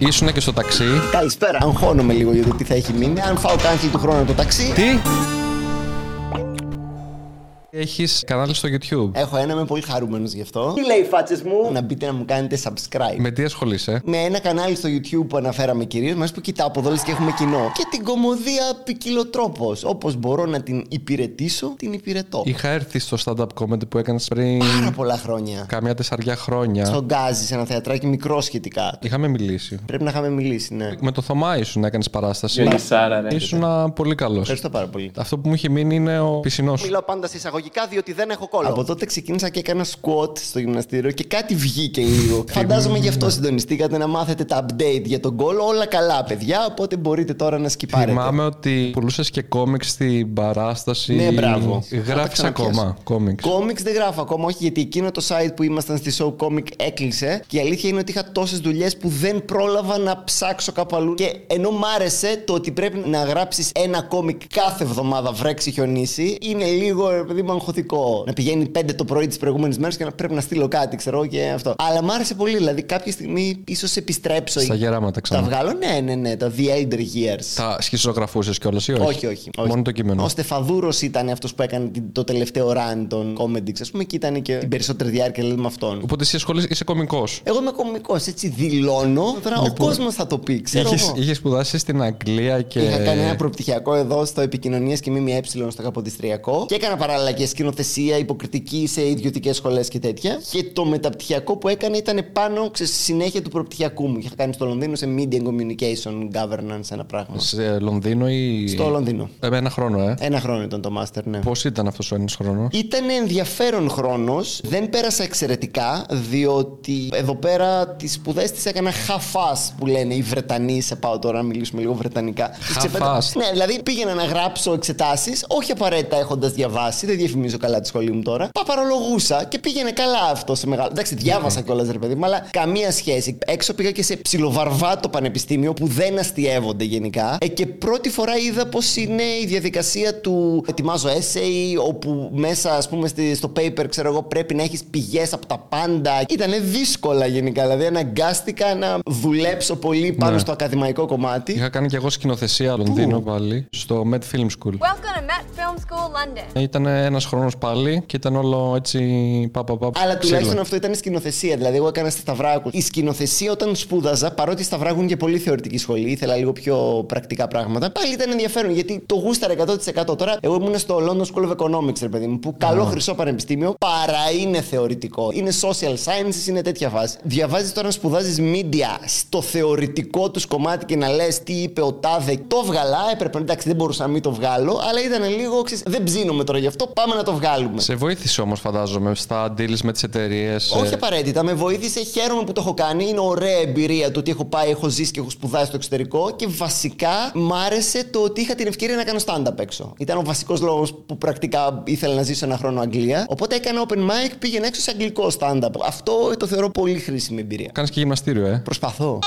Ήσουν και στο ταξί. Καλησπέρα. Αγχώνομαι λίγο για το τι θα έχει μείνει. Αν φάω κάνθι του χρόνου το ταξί. Τι; Έχεις κανάλι στο YouTube. Έχω ένα, είμαι πολύ χαρούμενος γι' αυτό. Τι λέει οι φάτσες μου, να μπείτε να μου κάνετε subscribe. Με τι ασχολείσαι; Με ένα κανάλι στο YouTube που αναφέραμε κυρίως, μας που κοιτάω από εδώ και έχουμε κοινό. Και την κομμωδία ποικιλοτρόπος. Όπως μπορώ να την υπηρετήσω, την υπηρετώ. Είχα έρθει στο stand-up comedy που έκανες πριν Πάρα πολλά χρόνια. κάμια τεσσαριά χρόνια. Στον Γκάζι, σε ένα θεατράκι μικρό σχετικά. Είχαμε μιλήσει. Πρέπει να είχαμε μιλήσει, ναι. Με το Θωμά ήσουν να έκανες παράσταση. Γενισάρα, ρε. Ήσουν πολύ καλός. Ευχαριστώ πάρα πολύ. Αυτό που μου είχε μείνει είναι ο πισινός. Μιλάω πάντα σε εισαγωγικά διότι δεν έχω κόλλο. Από τότε ξεκίνησα και έκανα squat στο γυμναστήριο και κάτι βγήκε λίγο. Φαντάζομαι γι' αυτό συντονιστήκατε να μάθετε τα update για τον κόλλο. Όλα καλά, παιδιά. Οπότε μπορείτε τώρα να σκυπάρετε. Θυμάμαι ότι πουλούσες και κόμιξ στην παράσταση. Ναι, μπράβο. Θα τα Γράφει ξαναπιάσω. ακόμα κόμιξ. Κόμιξ δεν γράφω ακόμα, όχι γιατί εκείνο το site που ήμασταν στη show comic έκλεισε και η αλήθεια είναι ότι είχα τόσες δουλειές που δεν πρόλαβα να ψάξω κάπου αλλού. Και ενώ μ' άρεσε το ότι πρέπει να γράψεις ένα κόμικ κάθε εβδομάδα βρέξει χιονίσει, είναι λίγο ρε παιδί μου αγχωτικό. Να πηγαίνει 5 το πρωί τη προηγούμενη μέρα και να πρέπει να στείλω κάτι, ξέρω εγώ, και αυτό. Αλλά μ' άρεσε πολύ, δηλαδή κάποια στιγμή ίσως επιστρέψω. Στα ή- γεράματα Τα ξανά. βγάλω, ναι, ναι, ναι, τα The Elder Years. Τα σχισογραφούσες κιόλας ή όχι; Όχι, όχι, όχι. Μόνο το κείμενο. Ο Στεφαδούρος ήταν αυτός που έκανε την- το τελευταίο run των comedies, ας πούμε, και ήταν και την περισσότερη διάρκεια δηλαδή, με αυτόν. Οπότε εσύ ασχολείσαι, είσαι κωμικός. Εγώ είμαι κωμικός, έτσι δηλώνω. Τώρα ο κόσμος θα το πει, ξέρω εγώ. Είχες σπουδάσει στην Αγγλία και. Είχα κάνει ένα προπτυχιακό εδώ στο επικοινωνίας και ΜΜΕ στο Καποδιστριακό και έκανα παράλληλα και σκηνοθεσία, υποκριτική σε ιδιωτικές σχολές και τέτοια. Και το μεταπτυχιακό που έκανα ήταν πάνω ξέρεις, στη συνέχεια του προπτυχιακού μου. Και είχα κάνει στο Λονδίνο σε Media and Communication Governance ένα πράγμα. Σε Λονδίνο ή. Στο Λονδίνο. Ε, ένα χρόνο, ε. Ένα χρόνο ήταν το Master, ναι. Πώς ήταν αυτός ο ένας χρόνος; Ήταν ενδιαφέρον χρόνος. Δεν πέρασα εξαιρετικά, διότι εδώ πέρα τις σπουδές τις έκανα half-ass που λένε οι Βρετανοί. Σε πάω τώρα να μιλήσουμε λίγο βρετανικά. Τις ξεπέτα- Half-ass. Ναι, δηλαδή πήγαινα να γράψω εξετάσεις, όχι απαραίτητα έχοντας διαβάσει, δεν διαφημίζω καλά τη σχολή μου τώρα. Παπαρολογούσα και πήγαινε καλά αυτό σε μεγάλο. Εντάξει, διάβασα κιόλας ρε παιδί μου, αλλά καμία σχέση. Έξω πήγα και σε ψιλοβαρβάτο πανεπιστήμιο που δεν αστείευονται γενικά. Ε, και πρώτη φορά είδα πώς είναι η διαδικασία του ετοιμάζω essay, όπου μέσα, ας πούμε, στη- στο paper, ξέρω εγώ, πρέπει να έχεις πηγές από τα πάντα. Ήταν δύσκολα γενικά. Δηλαδή, αναγκάστηκα να δουλέψω πολύ πάνω Ναι. στο ακαδημαϊκό κομμάτι. Είχα κάνει κι εγώ σκηνοθεσία Λονδίνο πάλι, στο Met Film School. Welcome to Met Film School London. Ήταν ένα χρόνος πάλι και ήταν όλο έτσι παπα παπα. Αλλά τουλάχιστον αυτό ήταν σκηνοθεσία. Δηλαδή, εγώ έκανα στη Σταυράκους. Η σκηνοθεσία όταν σπούδαζα, παρότι η Σταυράκου είναι και πολύ θεωρητική σχολή, ήθελα λίγο πιο πρακτικά πράγματα. Πάλι ήταν ενδιαφέρον γιατί το γούσταρα 100%. Τώρα, εγώ ήμουν στο London School of Economics, ρε παιδί μου, που καλό χρυσό πανεπιστήμιο παρά είναι θεωρητικό. Είναι social sciences, είναι τέτοια φάση. Διαβάζεις τώρα να σπουδάζεις media στο θεωρητικό τους κομμάτι και να λες τι είπε ο Τάδε. Το βγαλά, έπρεπε εντάξει, δεν μπορούσα να μην το βγάλω, αλλά ήταν λίγο, ξέρεις, δεν ψήνομαι τώρα γι' αυτό, πάμε να το βγάλουμε. Σε βοήθησε όμως, φαντάζομαι, στα deals με τις εταιρείες. Όχι απαραίτητα, με βοήθησε. Χαίρομαι που το έχω κάνει. Είναι ωραία εμπειρία το ότι έχω πάει, έχω ζήσει και έχω σπουδάσει στο εξωτερικό. Και βασικά μ' άρεσε το ότι είχα την ευκαιρία να κάνω stand-up έξω. Ήταν ο βασικός λόγος που πρακτικά ήθελα να ζήσω ένα χρόνο Αγγλία. Οπότε έκανα open mic, πήγαινα έξω σε αγγλικό stand-up. Αυτό το θεωρώ πολύ χρήσιμη εμπειρία. Κάνεις και γυμναστήριο, ε. Προσπαθώ.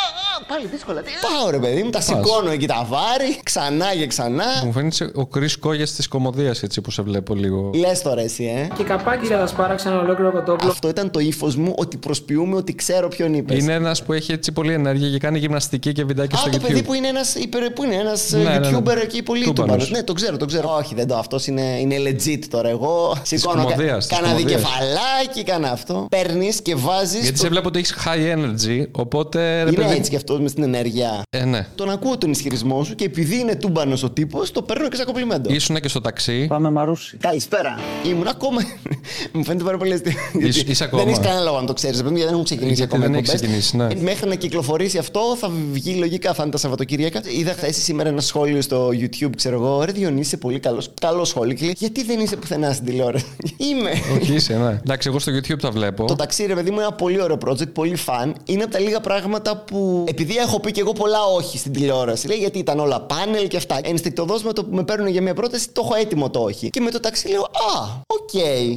πάλι δύσκολα. Τι- Πάω ρε παιδί μου, τα σηκώνω εκεί τα βάρη, ξανά και ξανά. Μου φαίνεται ο Κρι Κόγια της κομμωδίας έτσι που σε βλέπω λίγο. Λες τώρα εσύ, ε. Και καπάκι για τα σπάραξαν ολόκληρο κοτόπουλο. Αυτό ήταν το ύφος μου ότι προσποιούμε ότι ξέρω ποιον είπες. Είναι ένας που έχει έτσι πολύ ενέργεια και κάνει γυμναστική και βιντεάκια Α, στο το YouTube. παιδί που είναι ένας που είναι ένας Ναι, ε, ναι, ναι. YouTuber εκεί πολύ Τούμπανος. τούμπανος. Ναι, το ξέρω, το ξέρω. Όχι, δεν το. Αυτός είναι, είναι legit τώρα. Εγώ σηκώνω. κομμωδίας, της Κάνα κομμωδίας. δικεφαλάκι, κάνα αυτό. Παίρνεις και βάζεις. Γιατί σε βλέπω ότι έχεις high energy, οπότε. Ρε, Είναι παιδί- έτσι κι αυτό μες στην ενέργεια. Ε, ναι. Τον ακούω τον ισχυρισμό σου και επειδή είναι τούμπανος ο τύπος, το παίρνω και σαν κομπλιμέντο. Ήσουν και στο ταξί. Πάμε Μαρούσι. Καλησπέρα. Ήμουν ακόμα. Μου φαίνεται πάρα πολύ αστείο. Είσαι- Γιατί είσαι ακόμα. Δεν έχει κανένα λόγο να το ξέρεις, γιατί δεν έχουν ξεκινήσει Γιατί ακόμα. δεν έχει εκπομπές. ξεκινήσει, ναι. Ε, Μέχρι να κυκλοφορήσει αυτό θα βγει λογικά, θα είναι τα Σαββατοκύριακα. Είδα χθες σήμερα ένα σχόλιο στο YouTube, ξέρω εγώ. Ρε Διονύση, είσαι πολύ καλός. Καλό σχόλιο. Και λέει, Γιατί δεν είσαι πουθενά στην τηλεόραση; Είμαι. Όχι, είσαι, ναι. Εντάξει, εγώ στο YouTube τα βλέπω. Το ταξί, ρε παιδί μου, είναι ένα πολύ ωραίο project, πολύ fun. Είναι από τα λίγα πράγματα που. Επειδή έχω πει και εγώ πολλά όχι στην τηλεόραση, λέει γιατί ήταν όλα πάνελ και αυτά. Ενστικτωδώς με το που με παίρνουν για μια πρόταση, το έχω έτοιμο το όχι. Και με το ταξί λέω Α, οκ,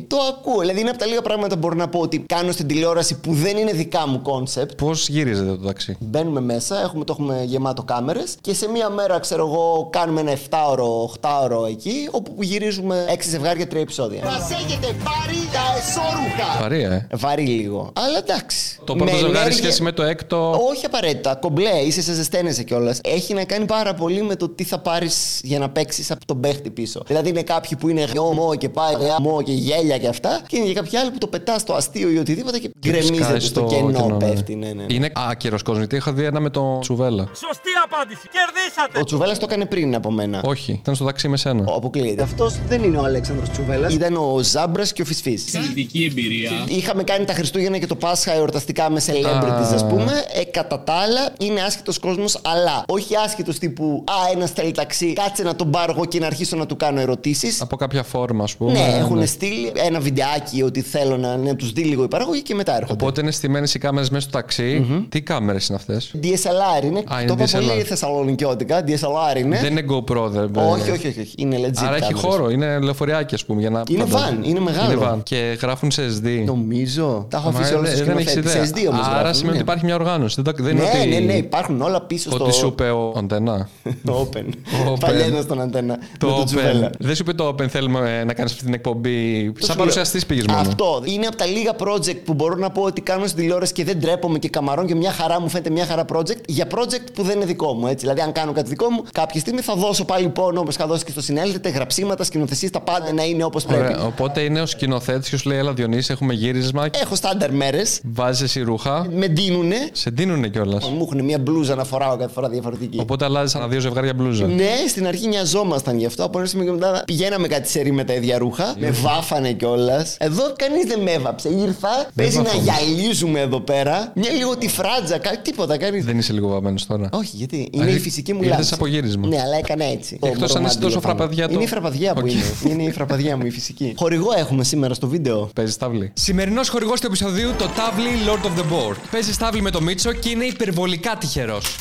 το ακούω. Δηλαδή είναι από τα λίγα πράγματα που μπορώ να πω ότι κάνω στην τηλεόραση που δεν είναι δικά μου concept. Πώς γύριζεται το ταξί; Μπαίνουμε μέσα, έχουμε, το έχουμε γεμάτο κάμερες και σε μία μέρα, ξέρω εγώ, κάνουμε ένα 7ωρο, 8ωρο εκεί, όπου γυρίζουμε 6 ζευγάρια, 3 επεισόδια. Μας έχετε πάρει τα εσώρουχα! Βαρύ, ε. Βαρύ λίγο. Αλλά εντάξει. Το πρώτο Με ζευγάρι ενέργεια- σχέση με το έκτο; Όχι απαραίτητα. τίποτα. Κομπλέ, είσαι σε ζεσταίνεσαι κιόλας. Έχει να κάνει πάρα πολύ με το τι θα πάρεις για να παίξεις από τον παίχτη πίσω. Δηλαδή είναι κάποιοι που είναι γαμώ και πάει γαμώ και γέλια και αυτά. Και είναι και κάποιοι άλλοι που το πετά στο αστείο ή οτιδήποτε και γκρεμίζεται Σκάει στο κενό, πέφτει. Ναι, ναι, ναι. Είναι άκυρος κόσμος. Γιατί είχα δει ένα με το Τσουβέλα. Σωστή απάντηση. Κερδίσατε. Ο Τσουβέλλα το έκανε πριν από μένα. Όχι, ήταν στο ταξί με σένα. Ο- Αποκλείεται. Αυτός δεν είναι ο Αλέξανδρος Τσουβέλλα. Ήταν ο Ζάμπρας και ο Φυσφή. Συνειδητική εμπειρία. Είχαμε κάνει τα Χριστούγεννα και το Πάσχα εορταστικά με celebrities, α πούμε. Ε, κατά τα άλλα, είναι άσχετο κόσμος, αλλά όχι άσχετο τύπου Α, ένας θέλει ταξί, κάτσε να τον πάρω εγώ και να αρχίσω να του κάνω ερωτήσεις. Από κάποια φόρμα, ας πούμε. Ναι, έχουν στείλει ένα βιντεάκι ότι θέλω να, να τους δει λίγο η παραγωγή και μετά έρχονται. Οπότε είναι στημένες οι κάμερες μέσα στο ταξι Τι κάμερες είναι αυτές; DSLR είναι. Α, είναι το είπα DSLR. πολύ θεσσαλονικιώτικα. DSLR είναι. Δεν είναι GoPro, δεν Όχι, όχι, όχι, όχι. Είναι legit. Άρα έχει κάμερες. χώρο, είναι λεωφοριάκι, ας πούμε. Για να Είναι φαντάζομαι. van, είναι μεγάλο. Είναι van. Και γράφουν σε SD. Νομίζω. Τα έχω Μα, αφήσει όλα δεν- στο δεν έχεις σκηνοθέτη. Σε ιδέα. SD όμως. Άρα σημαίνει ότι υπάρχει μια οργάνωση. Δεν, τα- δεν είναι Ναι, ότι, ναι, ναι, υπάρχουν όλα πίσω στο. ότι σου είπε ο Αντένα. Το Open. Open. Παλιά ήταν στον αντένα. το με τον Open. Τζουβέλλα. Δεν σου είπε το Open, θέλουμε ε, να κάνεις αυτή την εκπομπή. Το Σαν σου παρουσιαστής λέω. πήγες μόνο. Αυτό είναι από τα λίγα project που μπορώ να πω ότι κάνω στην τηλεόραση και δεν τρέπομαι και καμαρών και μια χαρά μου φαίνεται μια χαρά project για project που δεν είναι δικό μου. Έτσι. Δηλαδή, αν κάνω κάτι δικό μου, κάποια στιγμή θα δώσω πάλι πόνο όπως είχα δώσει και στο συνέλθετε, γραψίματα, σκηνοθεσίες, τα πάντα να είναι όπως πρέπει. Ωραία, οπότε είναι ο σκηνοθέτης και σου λέει: Έλα, Διονύση, έχουμε γύρισμα. Έχω στάνταρ μέρες, Βάζεις εσύ ρούχα. με ντύνουνε. Σε ντύνουνε κιόλας. Μου έχουν μια μπλούζα να φοράω κάθε φορά διαφορετική. Οπότε αλλάζεις ένα δύο ζευγάρια μπλούζα. Ναι, στην αρχή νοιαζόμασταν γι' αυτό. Από ένα σημείο και μετά πηγαίναμε κάτι σερή με τα ίδια ρούχα. Με βάφανε κιόλας. Εδώ κανείς δεν με έβαψε. Ήρθα, παίζει να βάφαμε. γυαλίζουμε εδώ πέρα. Μια λίγο τη φράτζα, κάτι τίποτα. Κανεί. Δεν είσαι λίγο βαμμένος τώρα. Όχι, γιατί είναι Α, η φυσική μου ήρθες λάμψη. από γύρισμα. Ναι, αλλά έκανα έτσι. Εκτός Το αν είσαι μορομάντιλο τόσο πάνω. φραπαδιά το- Είναι η φραπαδιά που Οκ. είναι. Είναι η φραπαδιά μου η φυσική. Χορηγό έχουμε σήμερα στο βίντεο. Παίζεις τάβλι. Σημερινός χορηγός του επεισοδίου το Tavli Lord of the Board. Παίζεις τάβλι με το Μίτσο και είναι υπερβολικά τυχερός.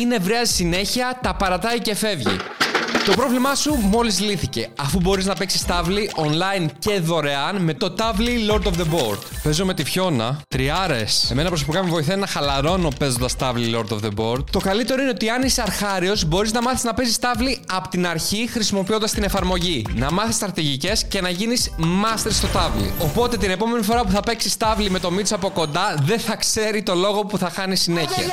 Είναι βρέα συνέχεια, τα παρατάει και φεύγει. Το πρόβλημά σου μόλις λύθηκε, αφού μπορείς να παίξεις τάβλι online και δωρεάν με το Tavli Lord of the Board. Παίζω με τη Φιώνα, τριάρες. Εμένα προσωπικά με βοηθάει να χαλαρώνω παίζοντας τάβλι Lord of the Board. Το καλύτερο είναι ότι αν είσαι αρχάριος, μπορείς να μάθεις να παίζεις τάβλι από την αρχή χρησιμοποιώντας την εφαρμογή. Να μάθεις στρατηγικές και να γίνεις master στο τάβλι. Οπότε την επόμενη φορά που θα παίξεις τάβλι με το Μίτσο από κοντά, δεν θα ξέρει το λόγο που θα χάνει συνέχεια.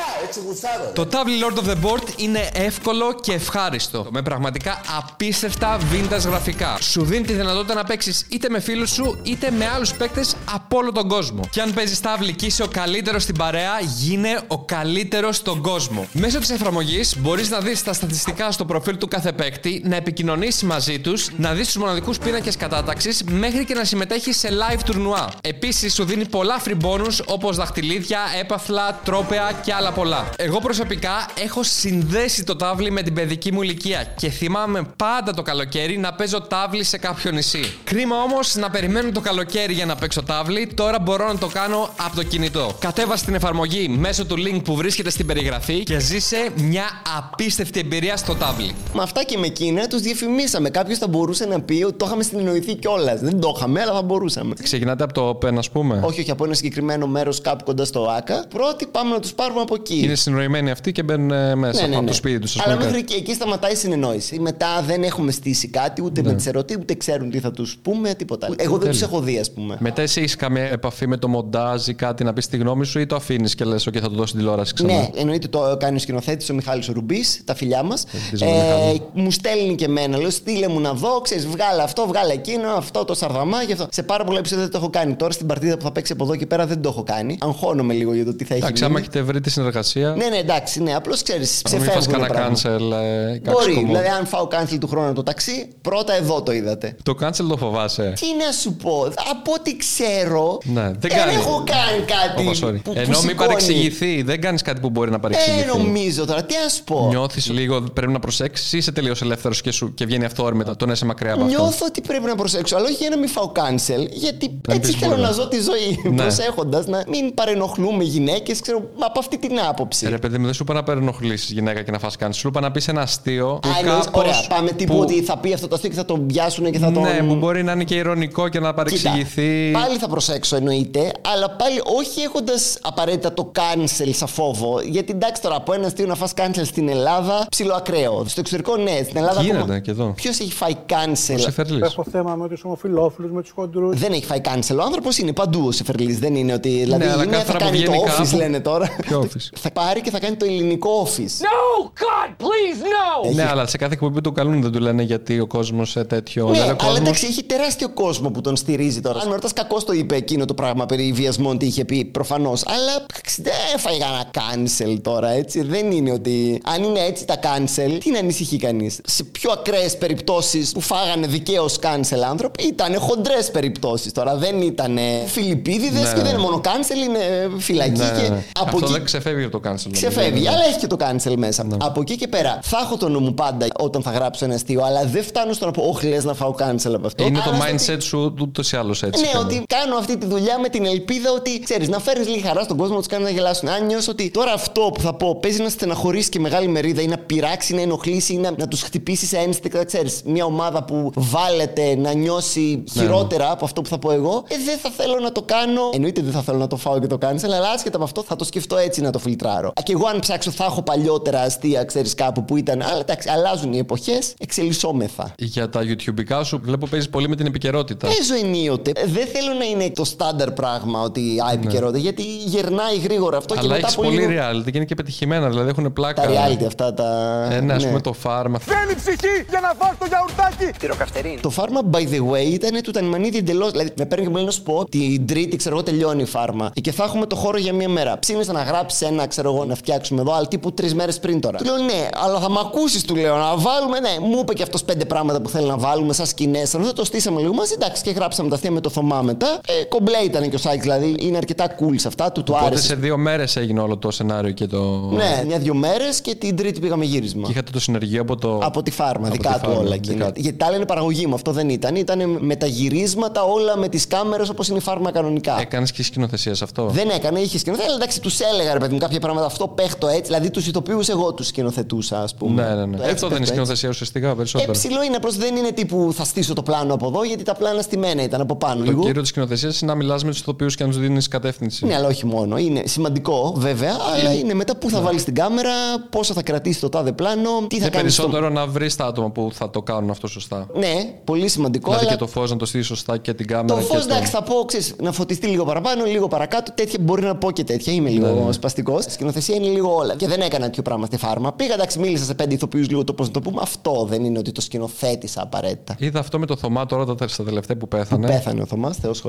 Το Tavli Lord of the Board είναι εύκολο και ευχάριστο. Με πραγματικά απίστευτα vintage γραφικά. Σου δίνει τη δυνατότητα να παίξεις είτε με φίλους σου είτε με άλλους παίκτες από όλο τον κόσμο. Και αν παίζεις Tavli και είσαι ο καλύτερος στην παρέα, γίνε ο καλύτερος στον κόσμο. Μέσω της εφαρμογής μπορείς να δεις τα στατιστικά στο προφίλ του κάθε παίκτη, να επικοινωνήσεις μαζί τους, να δεις τους μοναδικούς πίνακες κατάταξης μέχρι και να συμμετέχει σε live τουρνουά. Επίσης σου δίνει πολλά free bonus όπως δαχτυλίδια, έπαθλα, τρόπεα και άλλα πολλά. Εγώ προσωπικά έχω συνδέσει το τάβλι με την παιδική μου ηλικία και θυμάμαι πάντα το καλοκαίρι να παίζω τάβλι σε κάποιο νησί. Κρίμα όμως να περιμένω το καλοκαίρι για να παίξω τάβλι, τώρα μπορώ να το κάνω από το κινητό. Κατέβασε την εφαρμογή μέσω του link που βρίσκεται στην περιγραφή και ζήσε μια απίστευτη εμπειρία στο τάβλι. Με αυτά και με εκείνα τους διαφημίσαμε. Κάποιος θα μπορούσε να πει ότι το είχαμε συνεννοηθεί κιόλας. Δεν το είχαμε, αλλά θα μπορούσαμε. Ξεκινάτε από το Open, ας πούμε. Όχι, όχι, από ένα συγκεκριμένο μέρος κάπου κοντά στο ΑΚΑ. Πρώτοι πάμε να τους πάρουμε από εκεί. Είναι συνρωημένοι αυτοί και μπαίνουν ε, μέσα από το σπίτι τους. Αλλά μέχρι και εκεί σταματάει η συνεννόηση. Μετά δεν έχουμε στήσει κάτι, ούτε Ναι. με τις ερωτήσεις, ούτε ξέρουν τι θα τους πούμε, τίποτα. άλλο. Εγώ δεν τους έχω δει, ας πούμε. Μετά εσύ έχει καμία επαφή με το μοντάζ ή κάτι να πεις τη γνώμη σου ή το αφήνεις και λες: OK, θα το δώσει στην τηλεόραση ξανά. Ναι, εννοείται το κάνει ο σκηνοθέτης ο Μιχάλης ο Ρουμπής, τα φιλιά μας. Ελπίζουμε, Μιχάλη. μου στέλνει και εμένα, λέω στείλε μου να δω, ξέρεις, βγάλε αυτό, βγάλε εκείνο, αυτό το σαρδαμά και αυτό. Σε πάρα πολλά επεισόδια δεν το έχω κάνει. Τώρα στην παρτίδα που θα παίξει από εδώ και πέρα δεν το έχω κάνει. Αγχώνομαι λίγο για το τι θα έχει. Εντάξει, άμα μείνει. έχετε βρει τη συνεργασία. Ναι, ναι, εντάξει, ναι, απλώς ξέρεις, να μην φας ξεφεύγουν κανένα πράγματα. cancel. Ε, κάτι Μπορεί, σκομό. δηλαδή αν φάω cancel του χρόνου το ταξί, πρώτα εδώ το είδατε. Το cancel το φοβάσαι. Τι να σου πω, από ό,τι ξέρω, Ναι, δεν δεν κάνει. έχω κάνει κάτι. Όπω sorry. που, που Ενώ μην σηκώνει. παρεξηγηθεί, δεν κάνεις κάτι που μπορεί να Ε, παρεξηγηθεί. νομίζω τώρα, τι να σου πω. Νιώθεις λίγο πρέπει να προσέξεις ή είσαι τελείως ελεύθερος και, σου- και βγαίνει αυθόρμητα το να είσαι μακριά από αυτό; Νιώθω ότι πρέπει να προσέξω, αλλά όχι για να μην φάω cancel, γιατί Να έτσι πεις θέλω μπορεί. να ζω τη ζωή. Ναι. Προσέχοντας να μην παρενοχλούμε γυναίκες, ξέρω, από αυτή την άποψη. Ρε παιδί μου, δεν σου είπα να περνοχλήσει γυναίκα και να φας κάνει. Σου είπα να πεις ένα αστείο. που Α, εννοείς, κάπως ωραία, πάμε τύπου που- ότι θα πει αυτό το αστείο και θα τον πιάσουν και θα τον. Ναι, που μπορεί να είναι και ηρωνικό και να Κοίτα, παρεξηγηθεί. πάλι θα προσέξω. Αλλάξω εννοείται, αλλά πάλι όχι έχοντας απαραίτητα το cancel σαν φόβο. Γιατί εντάξει τώρα από ένα αστείο να φας cancel στην Ελλάδα, ψιλοακραίο. Στο εξωτερικό ναι, στην Ελλάδα Γίνεται και εδώ. Ποιος έχει φάει cancel; Ο Σεφερλής. Έχω θέμα με τους ομοφυλόφιλους, με τους χοντρούς. Δεν έχει φάει cancel. Ο άνθρωπος είναι παντού ο Σεφερλής. Δεν είναι ότι. Δηλαδή αλλά είναι, κάθε θα φορά που κάνει το βγαίνει office, κάπου- λένε τώρα. Ποιο office? θα πάρει και θα κάνει το ελληνικό office. No, God, please, no! Ναι, αλλά σε κάθε εκπομπή του καλούν δεν του λένε γιατί ο κόσμος τέτοιο. Ναι, Δηλαδή, ο αλλά κόσμος- εντάξει, έχει τεράστιο κόσμο που τον στηρίζει τώρα. Αν ο Ρωτάς κακό το είπε εκείνος το πράγμα περί βιασμών, τι είχε πει προφανώς. Αλλά εντάξει, δεν έφαγε κανένα cancel τώρα, έτσι. Δεν είναι ότι. Αν είναι έτσι τα cancel, τι να ανησυχεί κανείς. Σε πιο ακραίες περιπτώσεις που φάγανε δικαίως cancel άνθρωποι, ήταν χοντρές περιπτώσεις τώρα. Δεν ήταν φιλιππίδιδε Ναι. και δεν είναι μόνο cancel, είναι φυλακή. Ναι, και ναι. από Αυτό εκεί- δεν ξεφεύγει από το cancel. νομίζω. Ξεφεύγει, Ναι. αλλά έχει και το cancel μέσα. Από εκεί και πέρα θα έχω το νου μου πάντα όταν θα γράψω ένα αστείο, αλλά δεν φτάνω στο να πω, Όχι, λες να φάω cancel από αυτό. Είναι το Αλλά στο mindset σου ούτως ή άλλως έτσι. ναι, φαίνεται. ότι κάνω αυτή τη δουλειά με την ελπίδα ότι ξέρεις, να φέρεις λίγη χαρά στον κόσμο, να τους κάνεις να γελάσουν. Αν νιώσω ότι τώρα αυτό που θα πω παίζει να στεναχωρήσει και μεγάλη μερίδα ή να πειράξει, να ενοχλήσει ή να, να τους χτυπήσει σε ένστικτα, ξέρεις, μια ομάδα που βάλετε να νιώσει Ναι. χειρότερα από αυτό που θα πω εγώ, ε, δεν θα θέλω να το κάνω. Εννοείται δεν θα θέλω να το φάω και το cancel, αλλά άσχετα από αυτό θα το σκεφτώ έτσι να το φιλτράρω. Α, Και εγώ αν ψάξω θα έχω παλιότερα αστεία, ξέρεις κάπου που ήταν. Αλλά εντάξει, αλλάζουν οι εποχές, εξελισσόμεθα. Για τα YouTubeικά σου βλέπω παίζεις πολύ με την επικαιρότητα. Παίζω ενίοτε. Ε, Δεν θέλω να είναι το στάνταρ πράγμα ότι α, επικαιρότητα, γιατί γερνάει γρήγορα αυτό και Ναι. Αλλά μετά έχεις από πολύ λίγο... reality και είναι και πετυχημένα. Δηλαδή έχουν πλάκα. Τα reality αυτά τα. Ε, ναι, ας ναι. πούμε το φάρμα. Θέλει ψυχή για να φας το γιαουρτάκι! Το φάρμα, by the way, ήταν του Τανιμανίδη εντελώ. Δηλαδή, με παίρνει και μου λέει να σου πω την Τρίτη, ξέρω εγώ, τελειώνει η φάρμα. Και θα έχουμε το χώρο για μία μέρα. Ψήνεσαι να γράψεις ένα, ξέρω εγώ, να φτιάξουμε εδώ, αλλά τύπου τρεις μέρες πριν τώρα. Του λέω ναι, αλλά θα μ' ακούσεις, του λέω, να βάλουμε, ναι. Μου είπε και αυτός πέντε πράγματα που θέλει να βάλουμε, σαν σκηνές. Αυτό το στήσαμε λίγο μαζί, εντάξει, και γράψαμε τα αστεία με το Θωμά μετά. Ε, κομπλέ ήταν και ο Σάικ, δηλαδή είναι αρκετά cool σε αυτά, του του Οπότε άρεσε. σε δύο μέρες έγινε όλο το σενάριο και το. Ναι, μια-δυο μέρες και την Τρίτη πήγαμε γύρισμα. Και είχατε το συνεργείο από το. Από τη φάρμα, Από δικά τη του φάρμα, όλα δικά εκείνα. του. Γιατί τα άλλα είναι παραγωγή μου. Αυτό δεν ήταν. Ήταν με τα γυρίσματα όλα με τις κάμερες όπως είναι η φάρμα κανονικά. Έκανες και σκηνοθεσία σε αυτό; Δεν έκανε, είχε σκηνοθέτη, αλλά εντάξει, τους έλεγα ρε παιδί μου κάποια πράγματα. Αυτό παίχτω έτσι. Δηλαδή τους ηθοποιούς εγώ τους σκηνοθετούσα, ας πούμε. Ναι, ναι, ναι. Έτσι Αυτό δεν είναι παίχτω έτσι. σκηνοθεσία ουσιαστικά Ε, περισσότερο. ψηλό είναι, απλώς δεν είναι τύπου θα στήσω το πλάνο από εδώ, γιατί τα πλάνα στημένα ήταν από πάνω Το λίγο. κύριο της σκηνοθεσίας είναι να μιλάς με τους ηθοποιούς και να τους δίνεις κατεύθυνση. Ναι, αλλά όχι μόνο. Είναι σημαντικό βέβαια, αλλά είναι μετά πού θα βάλεις την κάμερα, πόσο θα κρατήσει το τάδε πλάνο, τι θα Και κάνεις. περισσότερο να βρεις τα άτομα που θα το κάνουν αυτό σωστά. Ναι, πολύ σημαντικό. Δηλαδή αλλά... και το φως να το στείλει σωστά και την κάμερα. Το και φως, εντάξει, θα πω, ξέρεις, να φωτιστεί λίγο παραπάνω, λίγο παρακάτω. Τέτοια μπορεί να πω και τέτοια. Είμαι λίγο ναι. σπαστικός. Σκηνοθεσία είναι λίγο όλα. Και δεν έκανα τέτοιο πράγμα στη φάρμα. Πήγα, εντάξει, μίλησα σε πέντε ηθοποιούς λίγο το πώς να το πούμε. Αυτό δεν είναι ότι το σκηνοθέτησα απαραίτητα. Είδα αυτό με το Θωμά τώρα τα στα τελευταία που πέθανε. Πέθανε ο Θωμάς, Θεός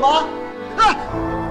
干啊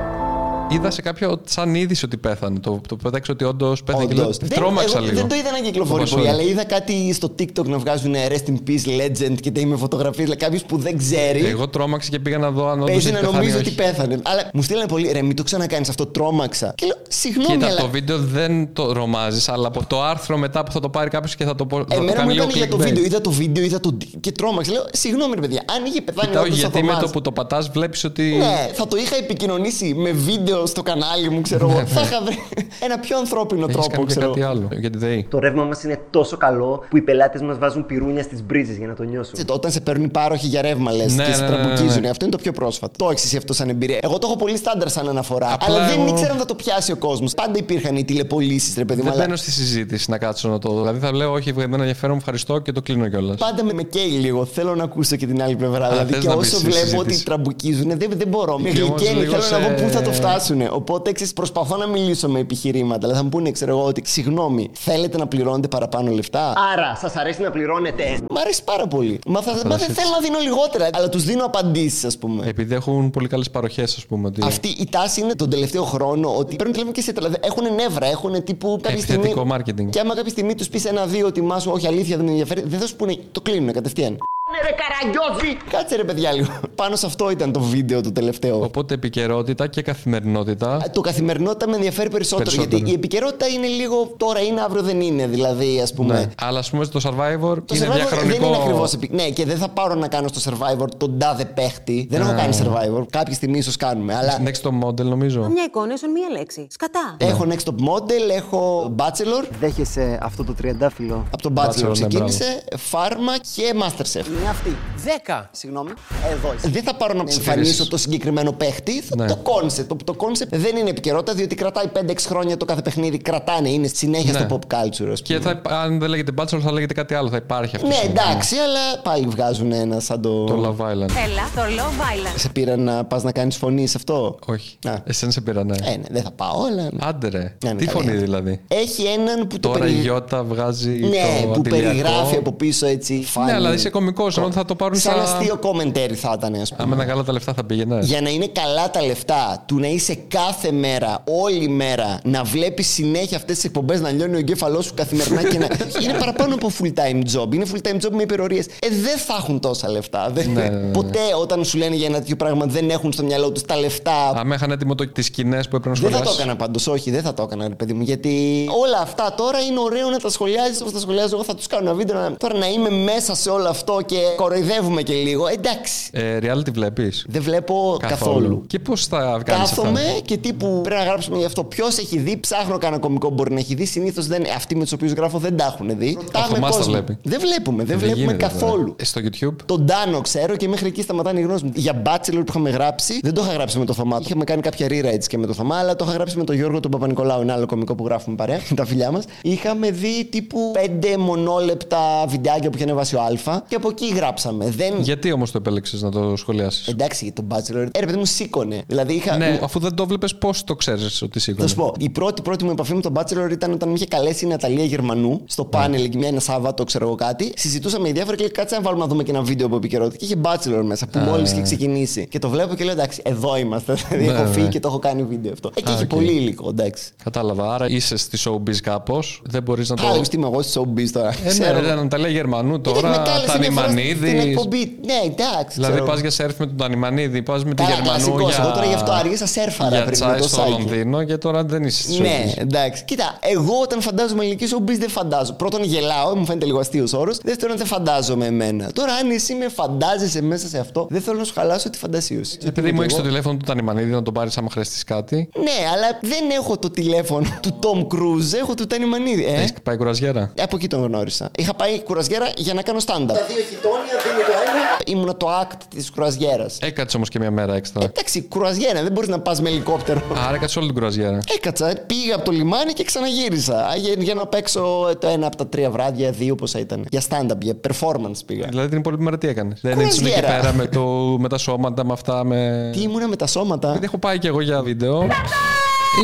Είδα σε κάποιο σαν είδηση ότι πέθανε. Το, το πέταξε ότι όντως πέθανε. και λέω, Όντως. Δεν- Τρόμαξα εγώ λίγο. Δεν το είδα να κυκλοφορεί Το πολύ, Βασόνι. αλλά είδα κάτι στο TikTok να βγάζουν Rest in Peace Legend και τα είμαι φωτογραφίε. Δηλαδή κάποιος που δεν ξέρει. Εγώ τρόμαξα και πήγα να δω αν όντως. Παίζει να νομίζει ότι πέθανε. Αλλά μου στείλανε πολύ, ρε, μην το ξανακάνεις αυτό, τρόμαξα. Και λέω, συγγνώμη, Κοίτα, αλλά. το βίντεο δεν το ρομάζεις, αλλά από το άρθρο μετά που θα το πάρει κάποιος και θα το, πω- θα το Εμένα μου κάνει λίγο ήταν για το clickbait. βίντεο. Είδα το βίντeo, είδα το. και τρόμαξα. Λέω, συγγνώμη, ρε παιδιά, αν είχε πεθάνει Κοιτάω, όντως ο γιατί με Θωμάς, το που το πατάς, βλέπεις ότι. Ναι, θα το είχα επικοινωνήσει με βίντεο στο κανάλι μου, ξέρω εγώ. θα είχα βρει ένα πιο ανθρώπινο Έχεις τρόπο, κάνει και ξέρω κάτι εγώ. άλλο. Για τη ΔΕΗ. Το ρεύμα μας είναι τόσο καλό που οι πελάτες μας βάζουν πυρούνια στις μπρίζες για να το νιώσουν. Έτσι, Όταν σε παίρνουν πάροχοι για ρεύμα, λες Ναι, και σε ναι, ναι, ναι, τραμπουκίζουν. ναι. Αυτό είναι το πιο πρόσφατο. Το έχεις εσύ αυτό σαν εμπειρία. Εγώ το έχω πολύ στάνταρ σαν αναφορά. Απλά αλλά δεν εγώ- ήξερα αν θα το πιάσει ο κόσμος. Πάντα υπήρχαν οι τηλεπολίσεις, ρε παιδί μου. Δεν αλλά μπαίνω στη συζήτηση να κάτσω να το δω. Δηλαδή θα λέω, Όχι, δεν ενδιαφέρον, μου ευχαριστώ και το κλείνω κιόλας. Πάντα με, με καίει λίγο. Θέλω να ακούσω και την άλλη πλευρά. δηλαδή, θες και να όσο μπεις στη βλέπω συζήτηση. ότι τραμπουκίζουν, δεν, δεν μπορώ. Με Και όμως γλυκαίνει. λίγο Θέλω να σε- δω πού θα το φτάσουν. Οπότε ξέρεις, προσπαθώ να μιλήσω με επιχειρήματα. Δηλαδή, θα μου πούνε, ξέρω εγώ, ότι συγγνώμη, θέλετε να πληρώνετε παραπάνω λεφτά; Άρα, σας αρέσει να πληρώνετε; Μ' αρέσει πάρα πολύ. Μα, θα, μα δεν θέλω να δίνω λιγότερα. Αλλά τους δίνω απαντήσεις, ας πούμε. Επειδή έχουν πολύ καλές παροχές, ας πούμε. Ότι... Αυτή η τάση είναι τον τελευταίο χρόνο ότι παίρνουν τηλέφωνο και σε δηλαδή, έχουν νεύρα, έχουν τύπου κάποια Επιθετικό στιγμή. marketing. Και άμα κάποια στιγμή τους πεις ένα-δύο ότι μα όχι αλήθεια δεν με ενδιαφέρει, δεν θα σου πούνε το κλείνουν κατευθείαν. Ναι, ρε καραγκιόζη! Κάτσε ρε παιδιά λίγο. Πάνω σε αυτό ήταν το βίντεο το τελευταίο. Οπότε επικαιρότητα και καθημερινότητα. Το καθημερινότητα με ενδιαφέρει περισσότερο, Περισσότερο. γιατί η επικαιρότητα είναι λίγο τώρα είναι, αύριο δεν είναι. Δηλαδή, ας πούμε. Ναι. Αλλά ας πούμε στο Survivor Το είναι Survivor διαχρονικό. δεν είναι ακριβώς. Ναι, και δεν θα πάρω να κάνω στο Survivor τον τάδε παίχτη. Δεν έχω κάνει Survivor. Κάποια στιγμή ίσως κάνουμε. Αλλά Next top model νομίζω. Μια εικόνα ίσον μία λέξη. Σκατά. έχω Next Top Model, έχω Bachelor. Δέχεσαι αυτό το τριαντάφυλλο. Από τον Bachelor, Bachelor ναι, ξεκίνησε, Φάρμα και Masterchef. Μια αυτή. Δέκα. Συγγνώμη. Εδώ. είσαι. Δεν θα πάρω να εμφανίσω το συγκεκριμένο παίχτη. Θα Ναι. Το concept. Το, το concept δεν είναι επικαιρότητα διότι κρατάει 5-6 χρόνια το κάθε παιχνίδι. Κρατάνε, είναι συνέχεια Ναι. στο pop culture. ας Και πούμε. θα, αν δεν λέγεται Bachelor, θα λέγεται κάτι άλλο. Θα υπάρχει αυτό. Ναι, στο- εντάξει, αλλά πάλι βγάζουν ένα σαν το. Το Love Island. Έλα, το Love Island. Σε πήραν να πας να κάνεις φωνή σε αυτό; Όχι. Α. Εσένα σε πήραν, ναι. Ε, ναι, δεν θα πάω, αλλά. ναι. Άντε ρε. Ναι, ναι, Τι καλή. φωνή δηλαδή; Έχει έναν που το Τώρα η περι- Γιώτα βγάζει Ναι, το που αντιλιακό. περιγράφει από πίσω έτσι. Ναι, funny. αλλά είσαι κωμικός, ενώ θα το πάρουν Σαν σαν. αστείο commentary θα ήταν, ας πούμε. Άμα ήταν καλά τα λεφτά θα πήγαινε. Για να είναι καλά τα λεφτά του να είσαι κάθε μέρα, όλη μέρα, να βλέπεις συνέχεια αυτές τις εκπομπές να λιώνει ο εγκέφαλός σου καθημερινά και να. είναι παραπάνω από full time job. Είναι full time job με υπερορίες. Ε, δεν θα έχουν τόσα λεφτά. Δεν... Ναι, ναι, ναι. Ποτέ όταν σου λένε για ένα τέτοιο πράγμα δεν έχουν στο μυαλό τους τα λεφτά. Άμα είχαν έτοιμο τις σκηνές που έπρεπε να Δεν θα σχολιάσει. το έκανα πάντως, όχι, δεν θα το έκανα, ρε παιδί μου. Γιατί όλα αυτά τώρα είναι ωραίο να τα σχολιάζεις όπως τα σχολιάζω εγώ. Θα τους κάνω ένα βίντεο. να- Τώρα να είμαι μέσα σε όλο αυτό και κοροϊδεύουμε και λίγο. Εντάξει. Ε, reality βλέπεις. Δεν βλέπω καθόλου. Και πώς θα κάνει αυτά; Κάθομαι και τύπου πρέπει να γράψουμε γι' αυτό. Ποιος έχει δει, ψάχνω κανένα κωμικό που μπορεί να έχει δει. Συνήθως αυτοί με τους οποίους γράφω δεν τα έχουν δει. Ρωτάμε Θωμάς τα κόσμο. βλέπει. Δεν βλέπουμε, δεν, βλέπουμε γίνεται, καθόλου. βέβαια. Ε, Στο YouTube; Τον Ντάνο ξέρω και μέχρι εκεί σταματάνε οι γνώσεις μου. Για Bachelor που είχαμε γράψει, δεν το είχα γράψει με το Θωμά. Είχαμε κάνει κάποια rewrites και με το Θωμά, αλλά το είχα γράψει με τον Γιώργο τον Παπα-Νικολάου, ένα άλλο κωμικό που γράφουμε παρέα, τα φιλιά μας. Είχαμε δει τύπου πέντε μονόλεπτα βιντεάκια που είχε ανεβάσει ο Α και από εκεί γράψαμε. Δεν. Γιατί όμως το επέλεξες να το σχολιάσεις; Εντάξει, για τον Bachelor. Ε, ρε παιδί μου, σήκωνε. Δηλαδή είχα. Ναι, αφού δεν το βλέπεις, πώς το ξέρεις ότι Θα σήκωνε. σου πω, η πρώτη πρώτη μου επαφή με τον Bachelor ήταν όταν με είχε καλέσει η Ναταλία Γερμανού στο Ναι. πάνελ εκεί μια ένα Σάββατο, ξέρω εγώ κάτι. Συζητούσαμε για διάφορα και λέει κάτσε να βάλουμε να δούμε και ένα βίντεο από επικαιρότητα. Και είχε Bachelor μέσα που μόλις είχε ξεκινήσει. Και το βλέπω και λέω εντάξει, εδώ είμαστε. Δηλαδή Ναι, έχω ναι. φύγει και το έχω κάνει βίντεο αυτό. Ε, και Α, είχε οκ. πολύ υλικό, εντάξει. Κατάλαβα. Άρα είσαι στη showbiz κάπως. Δεν μπορείς να το. Άλλο τι είμαι εγώ στο showbiz τώρα. Ε, ναι, Ξέρω. ρε, Ναταλία Γερμανού Ε, τώρα. με κάλεσε μια φορά στην Τανιμανίδη. εκπομπή. Ναι, εντάξει. Δηλαδή ξέρω. πας για σερφ με τον Τανιμανίδη, πας με τη Καλά, Γερμανού. κλασικός. Για... Εγώ τώρα γι' αυτό άργησα σέρφαρα Για πριν με τσάι το στο σάκι. Λονδίνο και τώρα δεν είσαι στη Ναι, showbiz. εντάξει. Κοίτα, εγώ όταν φαντάζομαι ελληνικής showbiz δεν φαντάζω. Πρώτον, γελάω, μου φαίνεται λίγο αστείος όρος. Δεύτερον, δεν φαντάζομαι εμένα. Τώρα, αν εσύ με φαντάζεσαι μέσα σε αυτό, δεν θέλω να σου χαλάσω τη φαντασίωση. Επειδή μου έχεις το Εγώ- τηλέφωνο του Τανιμανίδη να τον πάρεις άμα χρειαστείς κάτι. Ναι, αλλά δεν έχω το τηλέφωνο του Tom Cruise, έχω του Τάνι Μανίδη. Ε; Έχεις πάει κουραζιέρα. Από εκεί τον γνώρισα. Είχα πάει κουραζιέρα για να κάνω stand-up. Τα δύο χιτόνια δίνει το ένα. Ήμουνα το act της κουραζιέρα. Έκατσε όμως και μια μέρα έξτρα. Εντάξει, κουραζιέρα, δεν μπορείς να πας με ελικόπτερο. Άρα έκατσε όλη την κουραζιέρα. Έκατσα, πήγα από το λιμάνι και ξαναγύρισα. Α, Για, για να παίξω το ένα από τα τρία βράδια, δύο πόσα ήταν. Για stand-up, για performance πήγα. Δηλαδή την υπόλοιπη μέρα τι έκανε; Δεν Κουραζιέρα. ήσουν εκεί πέρα με, το, με τα σώματα, με αυτά. Με... Τι ήμουνα με τα σώματα; Γιατί έχω πάει κι εγώ για βίντεο.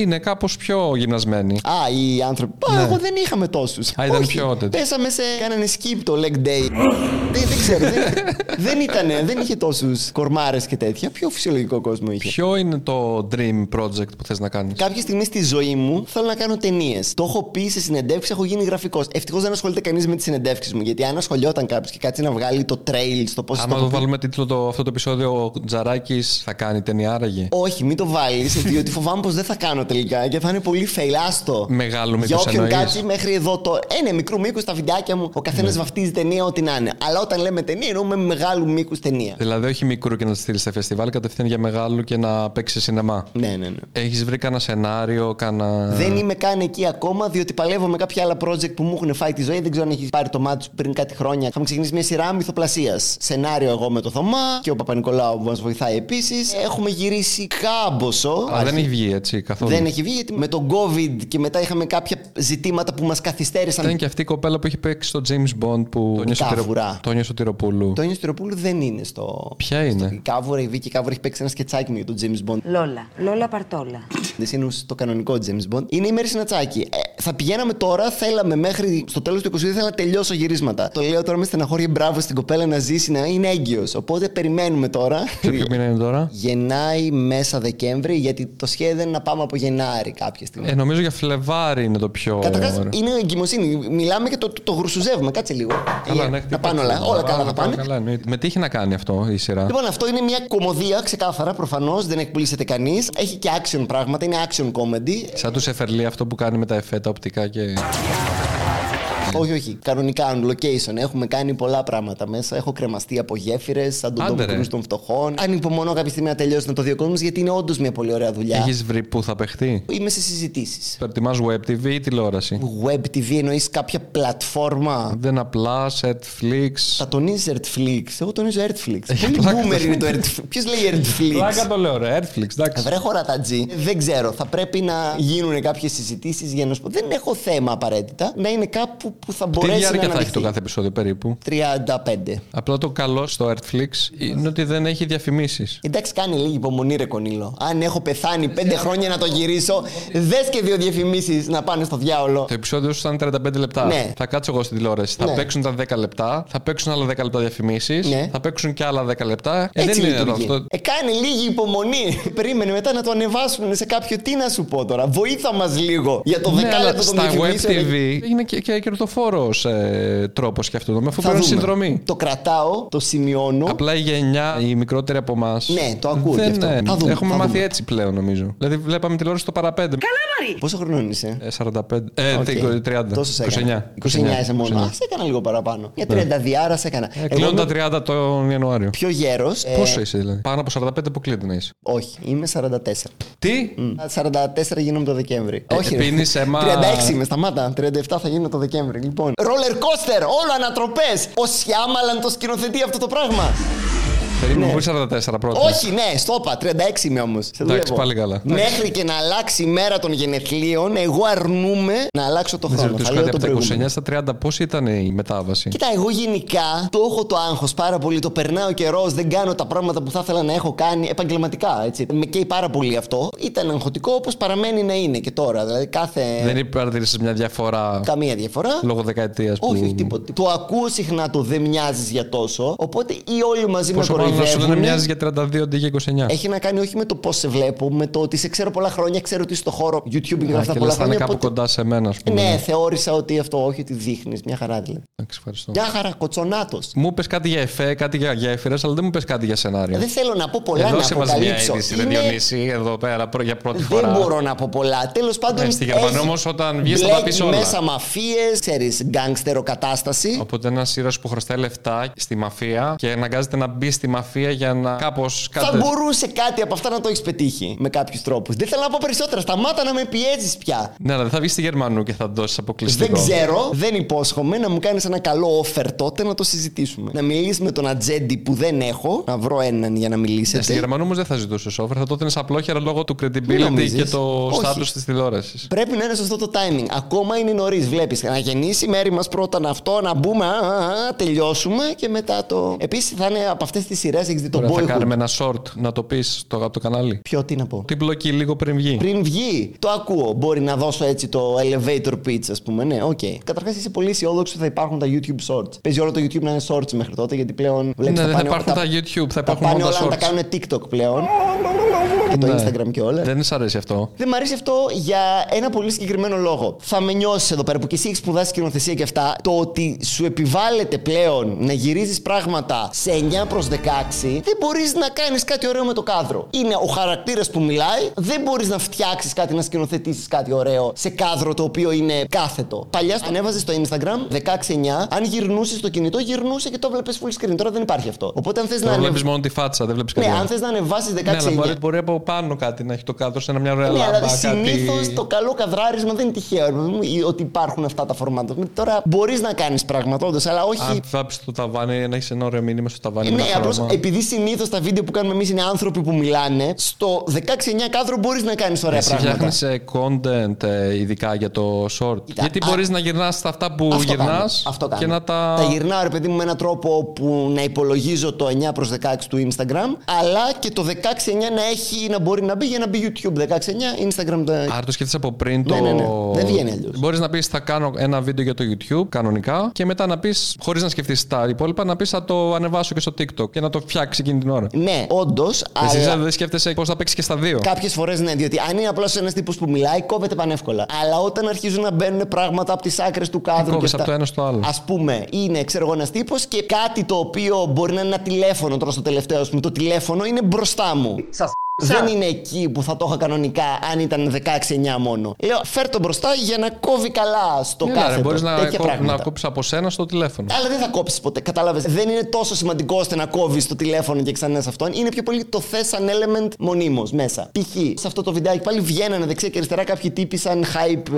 Είναι κάπως πιο γυμνασμένοι. Α, οι άνθρωποι. Πα, εγώ δεν είχαμε τόσους. Ναι. Α, ήταν πιο τέτοιο. Πέσαμε σε. Κάνανε skip το leg day. δεν, δεν ξέρω. δεν, δεν ήταν. Δεν είχε τόσους κορμάρες και τέτοια. Πιο φυσιολογικό κόσμο είχε. Ποιο είναι το dream project που θες να κάνεις; Κάποια στιγμή στη ζωή μου θέλω να κάνω ταινίες. Το έχω πει σε συνεντεύξεις, έχω γίνει γραφικός. Ευτυχώς δεν ασχολείται κανείς με τις συνεντεύξεις μου. Γιατί αν ασχολιόταν κάποιος και κάτσει να βγάλει το trail στο πώς Άμα το βάλουμε τίτλο το, αυτό το επεισόδιο, ο Τζαράκης θα κάνει ταινία άραγε. Όχι, μην το βάλεις, διότι φοβάμαι πως δεν θα κάνω τελικά και θα είναι πολύ fail. Μεγάλου Για μήκου όποιον εννοείς. κάτσει μέχρι εδώ το. Ε, ναι, μικρού μήκους τα βιντεάκια μου. Ο καθένας Ναι. βαφτίζει ταινία ό,τι να είναι. Αλλά όταν λέμε ταινία, εννοούμε μεγάλου μήκους ταινία. Δηλαδή, όχι μικρού και να τη στείλεις σε φεστιβάλ, κατευθείαν για μεγάλου και να παίξεις σινεμά. Ναι, ναι, ναι. Έχεις βρει κανένα σενάριο, κανένα. Δεν είμαι καν εκεί ακόμα, διότι παλεύω με κάποια άλλα project που μου έχουν φάει τη ζωή. Δεν ξέρω αν έχεις πάρει το μάτι σου πριν κάτι χρόνια. Είχαμε ξεκινήσει μια σειρά μυθοπλασίας. Σενάριο εγώ με το Θωμά και ο Παπα-Νικολάου που μας βοηθάει επίσης. Έχουμε γυρίσει κάμποσο. Α, δεν έχει βγει έτσι καθόλου. Δεν έχει βγει γιατί με τον COVID και μετά είχαμε κάποια ζητήματα που μας καθυστέρησαν. Ήταν και αυτή η κοπέλα που έχει παίξει στο James Bond που. Η Κάβουρα. Τόνια Σωτηροπούλου. Το Ένιο Στυροπούλου δεν είναι στο. Ποια είναι; Η Κάβουρα, η Βίκη Κάβουρα έχει παίξει ένα σκετσάκι μου για τον James Bond. Λόλα. Λόλα Παρτόλα. Δεν είναι στο κανονικό James Bond. Είναι η Μέρη Συνατσάκη. Ε, θα πηγαίναμε τώρα, θέλαμε μέχρι στο τέλος του 2022 ήθελα να τελειώσω γυρίσματα. Το λέω τώρα με στεναχώρια μπράβο στην κοπέλα να ζήσει, να είναι έγκυος. Οπότε περιμένουμε τώρα. Σε ποιο μήνα είναι τώρα; Γεννάει μέσα Δεκέμβρη, γιατί το σχέδιο είναι να πάμε από Γενάρη κάποια στιγμή. Ε, νομίζω για Φλεβάρι είναι το πιο. Καταρχάς ωραίο. είναι εγκυμοσύνη. Μιλάμε και το, το, το γρουσουζεύουμε. Κάτσε λίγο. Καλά, Ε, ναι, να χτύπα πάνε έτσι. όλα. Όλα καλά Α, θα πάνε. καλά, εννοείται. Με τι έχει να κάνει αυτό η σειρά; Λοιπόν, αυτό είναι μια κομμωδία ξεκάθαρα προφανώς. Δεν εκπλήσεται κανείς. Έχει και action πράγματα. Είναι action comedy. Σαν τους Εφερλί αυτό που κάνει με τα εφέ, τα οπτικά και. Όχι, όχι. Κανονικά on location. Έχουμε κάνει πολλά πράγματα μέσα. Έχω κρεμαστεί από γέφυρες, σαν τον Άντε, Tom ρε. Cruise των φτωχών. Ανυπομονώ κάποια στιγμή να τελειώσει να το δει ο κόσμο γιατί είναι όντως μια πολύ ωραία δουλειά. Έχεις βρει πού θα παιχτεί; Είμαι σε συζητήσεις. Προτιμά web TV ή τηλεόραση; Web TV εννοείς κάποια πλατφόρμα; Δεν απλά, Netflix. Θα τονίζεις Netflix. Εγώ τονίζω Netflix. Έχει Πολύ πλάκα boomer το- είναι το Netflix. Ποιος λέει Πλάκα Netflix. το λέω, ρε. Netflix, εντάξει. Βρε χωρατατζή. Δεν ξέρω. Θα πρέπει να γίνουν κάποιες συζητήσεις για να σου πω. Δεν έχω θέμα απαραίτητα. Να είναι κάπου που θα Τι μπορέσει να διάρκεια θα έχει το αναδειχθεί. κάθε επεισόδιο περίπου; 35. Απλά το καλό στο Netflix είναι ότι δεν έχει διαφημίσεις. Εντάξει, κάνει λίγη υπομονή, ρε Κονίλο. Αν έχω πεθάνει πέντε χρόνια να το γυρίσω, δες και δύο διαφημίσεις να πάνε στο διάολο. Το επεισόδιο σου ήταν 35 λεπτά. Ναι. Θα κάτσω εγώ στην τηλεόραση. Θα Ναι. παίξουν τα 10 λεπτά, θα παίξουν άλλα 10 λεπτά διαφημίσεις, Ναι. θα παίξουν και άλλα 10 λεπτά. Ε, Έτσι δεν είναι λειτουργεί. αυτό. Ε, κάνει λίγη υπομονή. Περίμενε μετά να το ανεβάσουν σε κάποιο. Τι να σου πω τώρα. Βοήθα μας λίγο για το Ναι, αλλά δεκάλεπτο των στα web διαφημίσεων. TV είναι και, και κερδοφόρο ε, τρόπος σκέφτομαι, αφού Θα παίρνουν δούμε. συνδρομή. Το κρατάω, το σημειώνω. Απλά η γενιά, οι μικρότεροι από εμάς. Ναι, το ακούω και αυτό. Θα δούμε, έχουμε θα μάθει δούμε. έτσι πλέον νομίζω. Δηλαδή βλέπαμε τηλεόραση στο παραπέντε. Πόσο χρονών είσαι; Ε, 45. Ε, Οκ. 30. Τόσος σε 29. έκανα. 29 είσαι μόνος. 29. Α, σε έκανα λίγο παραπάνω. Για 32άρα σε έκανα. Ε, Εγώ κλείνουν είμαι τα 30 τον Ιανουάριο. πιο γέρος. Πόσο είσαι δηλαδή; Πάνω από 45 αποκλείεται να είσαι. Όχι, είμαι 44. Τι; Μ, 44 γίνομαι το Δεκέμβρη. Ε, Όχι. ρε. πίνεις αίμα- 36 είμαι, σταμάτα. 37 θα γίνω το Δεκέμβρη. Λοιπόν. Roller coaster, όλο ανατροπές. Ο Σιάμαλαν το σκηνοθετεί αυτό το πράγμα. Περίμενε Ναι. που είσαι 44 πρώτα; Όχι, ναι, στο είπα. 36 είμαι όμως. Εντάξει, πάλι καλά. Μέχρι και να αλλάξει η μέρα των γενεθλίων, εγώ αρνούμαι να αλλάξω το Να σε χρόνο. ρωτήσω Θα λέω κάτι τον από τα προηγούμενο. 29 στα 30, πώς ήταν η μετάβαση; Κοίτα, εγώ γενικά το έχω το άγχος πάρα πολύ. Το περνάω καιρός, δεν κάνω τα πράγματα που θα ήθελα να έχω κάνει επαγγελματικά. Έτσι. Με καίει πάρα πολύ αυτό. Ήταν αγχωτικό όπως παραμένει να είναι και τώρα. Δηλαδή κάθε. Δεν παρατηρήσει μια διαφορά Καμία διαφορά. λόγω δεκαετίας που. Όχι, όχι τίποτα. Το ακούω συχνά το δεν μοιάζεις για τόσο. Οπότε ή όλοι μαζί Πόσο με μάλλον να σου κοροϊδεύουν. δεν μοιάζει για 32 αντί για 29. Έχει να κάνει όχι με το πώς σε βλέπω, με το ότι σε ξέρω πολλά χρόνια, ξέρω ότι στο χώρο YouTube και Α, αυτά και πολλά λες, θα είναι χρόνια. κάπου οπότε- κοντά σε μένα, ας πούμε. Ναι, θεώρησα ότι αυτό όχι ότι δείχνεις. Μια χαρά δηλαδή. Εντάξει, ευχαριστώ. Μια χαρά, κοτσονάτος. Μου είπε κάτι για εφέ, κάτι για γέφυρε, αλλά δεν μου είπε κάτι για σενάριο. Δεν θέλω να πω πολλά Εδώ να σε μας μια αποκαλύψω. είδηση, ρε Είναι- Διονύση, εδώ πέρα προ- για πρώτη φορά. Δεν μπορώ να πω πολλά. Τέλος πάντων. Ε, στη Γερμανία έχεις όμως, όταν βγεις θα τα μπλέκεις πεις όλα. μέσα μαφίες, ξέρεις, γκάγκστερο κατάσταση. Οπότε ένα ήρωα που χρωστάει λεφτά στη μαφία και αναγκάζεται να μπει στη μαφία για να κάπως. Θα μπορούσε κάτι από αυτά να το έχεις πετύχει με κάποιους τρόπους. Δεν θέλω να πω περισσότερα. Σταμάτα να με πιέζεις πια. Ναι, αλλά δεν θα βγεις στη Γερμανού και θα δώσεις αποκλειστικό. Δεν ξέρω, δεν υπόσχομαι να μου κάνεις ένα καλό offer τότε να το συζητήσουμε. Να μιλήσεις με τον ατζέντη που δεν έχω, να βρω έναν για να Ε, Στη μιλήσετε. Γερμανού όμως δεν θα ζητούσε offer, θα το έδινες απλόχερα λόγω του Μην credibility νομίζεις. και το Όχι. status της τηλεόρασης. Πρέπει να είναι σωστό το timing. Ακόμα είναι νωρίς. Βλέπεις να γεννήσει μέρη μας πρώτα να αυτό, να μπούμε, α, α, α, τελειώσουμε και μετά το. Επίσης θα είναι από αυτές τις σειρές, έχεις δει το Τώρα θα Boyhood. κάνουμε ένα short να το πεις στο, από το κανάλι. Ποιο, τι να πω; Την πλοκή λίγο πριν βγει. Πριν βγει, το ακούω. Μπορεί να δώσω έτσι το elevator pitch, ας πούμε. Ναι, OK. Okay. Καταρχάς είσαι πολύ αισιόδοξος ότι θα υπάρχουν τα YouTube shorts. Παίζει όλο το YouTube να είναι shorts μέχρι τότε, γιατί πλέον βλέπεις, Ναι, δεν θα πάνε- υπάρχουν τα YouTube, θα τα υπάρχουν πάνε μόνο όλα τα να τα shorts. κάνουν TikTok πλέον. Και το Ναι. Instagram και όλα. Δεν σ' αρέσει αυτό. Δεν μ' αρέσει αυτό για ένα πολύ συγκεκριμένο λόγο. Θα με νιώσεις εδώ πέρα που και εσύ έχεις σπουδάσει σκηνοθεσία και αυτά. Το ότι σου επιβάλλεται πλέον να γυρίζεις πράγματα σε 9 προς 16, δεν μπορείς να κάνεις κάτι ωραίο με το κάδρο. Είναι ο χαρακτήρας που μιλάει, δεν μπορείς να φτιάξεις κάτι, να σκηνοθετήσεις κάτι ωραίο σε κάδρο το οποίο είναι κάθετο. Παλιά ανέβαζε στο Instagram 16-9, αν γυρνούσες το κινητό, γυρνούσε και το βλέπει full screen. Τώρα δεν υπάρχει αυτό. Οπότε αν θες να. Τώρα ανεβ- βλέπει μόνο τη φάτσα, δεν βλέπεις κάτι. Ναι, άλλο. αν θες να ανεβάσεις 16-9. Ναι, αλλά μπορεί, μπορεί από πάνω κάτι να έχει το κάδρο σε ένα μια ωραία Ναι, λάμπα. αλλά συνήθως κάτι... το καλό καδράρισμα δεν είναι τυχαίο ρε παιδί μου, ή ότι υπάρχουν αυτά τα φορμάτα. Τώρα μπορείς να κάνεις πράγματα, όντως, αλλά όχι. Αν βάψει το ταβάνι, να έχεις ένα ωραίο μήνυμα στο ταβάνι. Ναι, με ένα απλώς χρώμα. Επειδή συνήθως τα βίντεο που κάνουμε εμείς είναι άνθρωποι που μιλάνε, στο 16-9 κάδρο μπορείς να κάνεις ωραία Εσύ πράγματα. φτιάχνεις content ε, ειδικά για το short. Κοίτα, Γιατί α- μπορείς να γυρνάς στα αυτά που Αυτό γυρνάς κάνω, αυτό κάνω. και να τα. Τα γυρνάω, ρε παιδί μου, με έναν τρόπο που να υπολογίζω το 9 προς 16 του Instagram, αλλά και το 16-9 να, έχει, να μπορεί να μπει για να μπει YouTube. 16-9, Instagram. το- Άρα το σκέφτεσαι από πριν το. Ναι, ναι, ναι. Δεν βγαίνει αλλιώς. Μπορείς να πεις θα κάνω ένα βίντεο για το YouTube κανονικά και μετά να πεις, χωρίς να σκεφτείς τα υπόλοιπα, να πεις θα το ανεβάσω και στο TikTok και να το φτιάξει εκείνη την ώρα. Ναι, όντως, Εσύ αλλά. δεν σκέφτεσαι πώς θα παίξει και στα δύο. Κάποιες φορές ναι, διότι αν είναι απλώς ένας τύπος που μιλάει, κόβεται πανεύκολα. Αλλά όταν αρχίζουν να μπαίνουν πράγματα από τις άκρες του κάδρου. κόβεις και από το ένα στο άλλο. Α πούμε, είναι ξέρω εγώ ένας τύπος και κάτι το οποίο μπορεί να είναι ένα τηλέφωνο τώρα στο τελευταίο, ας πούμε. Το τηλέφωνο είναι μπροστά μου. Σας Δεν είναι εκεί που θα το είχα κανονικά αν ήταν 16-9 μόνο. Λέω, φέρ το μπροστά για να κόβει καλά στο Έλα, ρε, κάθετο. μπορείς να, Τέτοια κο- να πράγματα. κόψεις από σένα στο τηλέφωνο. Αλλά δεν θα κόψεις ποτέ. Κατάλαβες. Δεν είναι τόσο σημαντικό ώστε να κόβεις το τηλέφωνο και ξανά σε αυτόν. Είναι πιο πολύ το θες σαν element μονίμως μέσα. Π.χ. σε αυτό το βιντεάκι πάλι βγαίνανε δεξιά και αριστερά κάποιοι τύποι σαν hype.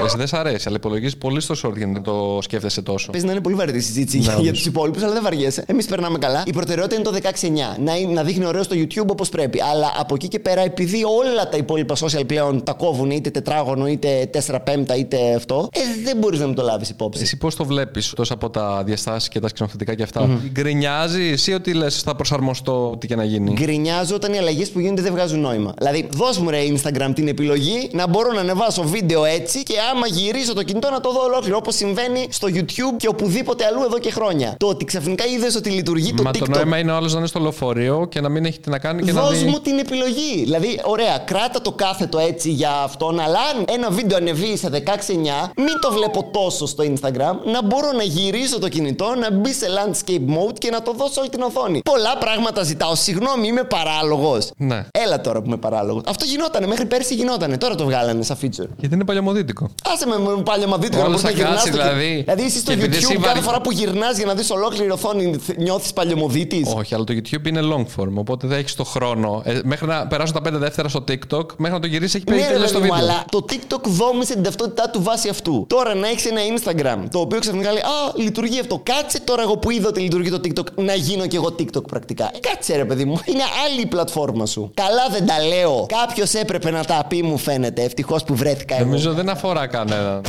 ε, Εσύ δεν σ' αρέσει, αλλά υπολογίζεις πολύ στο short για να το σκέφτεσαι τόσο. Παίζει να είναι πολύ βαρετή η συζήτηση Ναι, για, για όντως. τους υπόλοιπους, αλλά δεν βαριέσαι. Εμείς περνάμε καλά. Η προτεραιότητα είναι το 16-9. Να, είναι- να δείχνει ωραίο στο YouTube όπως πρέπει. Αλλά από εκεί και πέρα, επειδή όλα τα υπόλοιπα social πλέον τα κόβουν είτε τετράγωνο, είτε 4 πέμπτα, είτε αυτό, ε, δεν μπορείς να μην το λάβεις υπόψη. Εσύ πώς το βλέπεις τόσο από τα διαστάσεις και τα σκηνοθετικά και αυτά; Γκρινιάζει ή ότι λες θα προσαρμοστώ ό,τι και να γίνει; Γκρινιάζω όταν οι αλλαγές που γίνονται δεν βγάζουν νόημα. Δηλαδή, δώσ' μου ρε Instagram την επιλογή να μπορώ να ανεβάσω βίντεο έτσι και άμα γυρίζω το κινητό να το δω ολόκληρο όπως συμβαίνει στο YouTube και οπουδήποτε αλλού εδώ και χρόνια. Το ότι ξαφνικά είδες ότι λειτουργεί το Μα TikTok. το νόημα είναι ο άλλος να είναι στο λεωφορείο και να μην έχει τι να κάνει και να Δώσ' δει. Μου την επιλογή. Δηλαδή, ωραία, κράτα το κάθετο έτσι για αυτόν, αλλά αν ένα βίντεο ανεβεί σε 16-9, μην το βλέπω τόσο στο Instagram, να μπορώ να γυρίσω το κινητό, να μπει σε landscape mode και να το δω σε όλη την οθόνη. Πολλά πράγματα ζητάω. Συγγνώμη, είμαι παράλογος. Ναι. Έλα τώρα που είμαι παράλογος. Αυτό γινότανε, μέχρι πέρσι γινότανε. Τώρα το βγάλανε σαν feature. Γιατί είναι παλιωμοδίτικο. Άσε με, με πάλι μα δείτε Όλος θα κάτσει, δηλαδή. Δηλαδή, εσύ στο Και επειδή YouTube εσύ κάθε βαρύ- φορά που γυρνάς για να δεις ολόκληρη οθόνη νιώθεις παλιωμοδίτης. Όχι, αλλά το YouTube είναι long form, οπότε δεν έχεις το χρόνο. Ε, μέχρι να περάσουν τα 5 δεύτερα στο TikTok, μέχρι να το γυρίσει έχει Ναι, περίπου ρε τελειώσει το παιδί μου, βίντεο. αλλά το TikTok δόμησε την ταυτότητά του βάσει αυτού. Τώρα να έχεις ένα Instagram το οποίο ξαφνικά λέει Α, λειτουργεί αυτό. Κάτσε τώρα εγώ που είδα ότι λειτουργεί το TikTok να γίνω κι εγώ TikTok πρακτικά. Ε, κάτσε ρε παιδί μου, είναι άλλη η πλατφόρμα σου. Καλά δεν τα λέω. Κάποιος έπρεπε να τα πει, μου φαίνεται. Ευτυχώς που βρέθηκα εγώ. Νομίζω δεν αφορά κανέναν.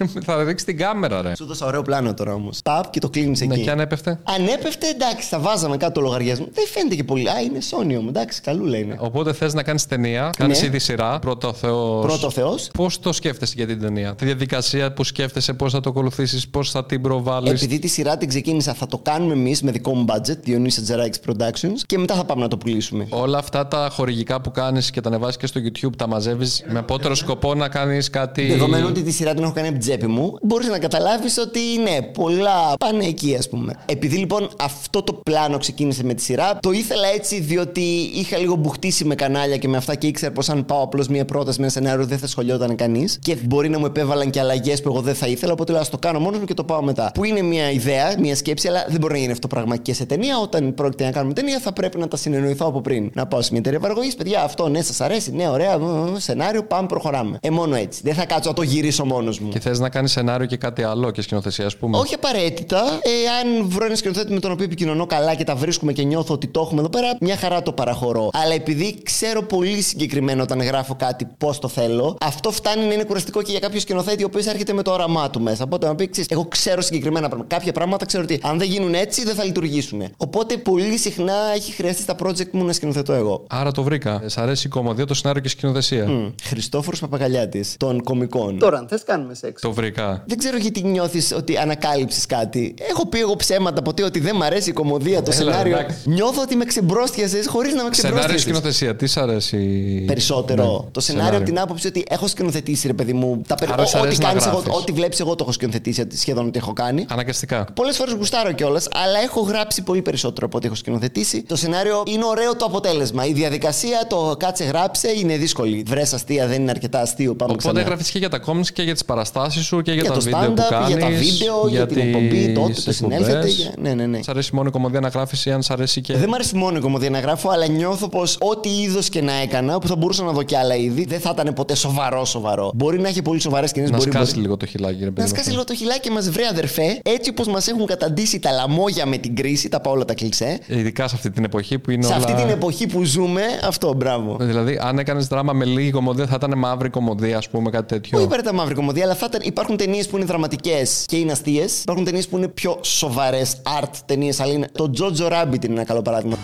θα ρίξει την κάμερα, ρε. Σου δώσα ωραίο πλάνο τώρα όμως. Παπ και το κλείνει Ναι, εκεί. και αν έπεφτε; Αν έπεφτε, εντάξει, θα βάζαμε κάτω το λογαριασμό. Δεν φαίνεται και πολύ. Α, είναι Sony όμως. Εντάξει, καλούλα είναι. Οπότε θες να κάνεις ταινία, κάνεις Ναι. ήδη σειρά. Πρώτο Θεός. Πρώτο Θεός. Πώς το σκέφτεσαι για την ταινία, Τη διαδικασία που σκέφτεσαι, πώς θα το ακολουθήσεις, πώς θα την προβάλλεις; Επειδή τη σειρά την ξεκίνησα, θα το κάνουμε εμείς με δικό μου budget, Διονύσα Τζεράκη Productions, και μετά θα πάμε να το πουλήσουμε. Όλα αυτά τα χορηγικά που κάνεις και τα ανεβάζει και στο YouTube, τα μαζεύεις με απότερο σκοπό να κάνεις κάτι. Δεδομένου ότι τη σειρά την έχω κάνει από την τσέπη μου, μπορείς να καταλάβεις ότι ναι, πολλά πάνε εκεί, ας πούμε. Επειδή λοιπόν αυτό το πλάνο ξεκίνησε με τη σειρά, το ήθελα έτσι διότι είχα λίγο μπουχτίσει με κανάλια και με αυτά και ήξερα πως αν πάω απλώς μία πρόταση με ένα σενάριο δεν θα σχολιόταν κανείς και μπορεί να μου επέβαλαν και αλλαγές που εγώ δεν θα ήθελα. Οπότε λέω ας το κάνω μόνος μου και το πάω μετά. Που είναι μια ιδέα, μια σκέψη, αλλά δεν μπορεί να γίνει αυτό το πράγμα και σε ταινία. Όταν πρόκειται να κάνουμε ταινία, θα πρέπει να τα συνεννοηθώ από πριν. Να πάω σε μια εταιρεία παραγωγής, παιδιά, αυτό ναι, σας αρέσει, ναι, ωραία, μ, μ, σενάριο, πάμε, προχωράμε. Ε, μόνο έτσι. Δεν θα κάτσω να το γυρίσω μόνος μου. Και θες να κάνεις σενάριο και κάτι άλλο και σκηνοθεσία, ας πούμε; Όχι απαραίτητα. Ε, αν βρω ένα σκηνοθέτη με τον οποίο επικοινωνώ καλά και τα βρίσκουμε και νιώθω ότι το έχουμε εδώ πέρα, μια χαρά το παραχωρώ. Αλλά επειδή ξέρω πολύ συγκεκριμένα όταν γράφω κάτι πώς το θέλω, αυτό φτάνει να είναι κουραστικό και για κάποιο σκηνοθέτη ο οποίος έρχεται με το όραμά του μέσα. Οπότε να πει, «Ξέρεις, εγώ ξέρω συγκεκριμένα πράγματα. Κάποια πράγματα ξέρω ότι αν δεν γίνουν έτσι δεν θα λειτουργήσουν. Οπότε πολύ συχνά έχει χρειαστεί στα project μου να σκηνοθετώ εγώ. Άρα το βρήκα. Σ' αρέσει η κομμωδία, το σενάριο και η σκηνοθεσία. Χριστόφορος Παπαγαλιάτης των κομικών. Τώρα, αν θες, κάνουμε σεξ. Το βρήκα. Δεν ξέρω γιατί νιώθεις ότι ανακάλυψες κάτι. Έχω πει εγώ ψέματα ποτέ ότι δεν μ' αρέσει η κομμωδία, το Έλα, σενάριο. εντάξει. Νιώθω ότι με ξεμπρόστιασες χωρίς να με Σενάριο ξεμπρόστιασες. σκηνοθεσία, τι σ' αρέσει; Περισσότερο. Ναι, το σενάριο από την άποψη ότι έχω σκηνοθετήσει, ρε παιδί μου. Τα περι... Άρα σ' ό- Ό,τι, αρέσει να κάνεις εγώ, γράφεις. ό,τι βλέπεις, εγώ το έχω σκηνοθετήσει σχεδόν ό,τι έχω κάνει. Αναγκαστικά. Πολλές φορές γουστάρω κιόλας, αλλά έχω γράψει πολύ περισσότερο από ό,τι έχω σκηνοθετήσει. Το σενάριο είναι ωραίο το αποτέλεσμα. Η διαδικασία, το κάτσε γράψε, είναι δύσκολη. Βρες αστεία, δεν είναι αρκετά αστείο. Πάμε Οπότε ξανά. γράφεις και για τα comics και για τις παραστάσεις σου και για, Για τα το βίντεο που stand-up, κάνει. για τα βίντεο, για την εκπομπή, τότε το συνέλθετε. για- Ναι, ναι, ναι. Σ' αρέσει μόνο η κομμωδία να γράφεις ή αν σ' αρέσει και. Δεν μου αρέσει μόνο η κομμωδία να γράφω, αλλά νιώθω πως ό,τι είδος και να έκανα, που θα μπορούσα να δω κι άλλα είδη, δεν θα ήταν ποτέ σοβαρό σοβαρό. Μπορεί να έχει πολύ σοβαρές σκηνές, να μπορεί, σκάσει μπορεί... λίγο το χιλάκι, ρε Να παιδί. μου. σκάσει λίγο το χιλάκι μας, βρε αδερφέ, έτσι όπως μας έχουν καταντήσει τα λαμόγια με την κρίση, τα πάω όλα τα κλεισέ. Ειδικά σε αυτή την εποχή που είναι Σε όλα. αυτή την εποχή που ζούμε, αυτό, μπράβο. Δηλαδή, αν έκανες δράμα με λίγη κομμωδία, θα ήταν μαύρη κομμωδία, ας πούμε, κάτι τέτοιο. Όχι απαραίτητα μαύρη κομμωδία, αλλά θα ήταν, υπάρχουν ταινίες που είναι δραματικές και είναι αστείες. Υπάρχουν ταινίες που είναι πιο σοβαρές art ταινίες, αλλά είναι. Το Jojo Rabbit είναι ένα καλό παράδειγμα.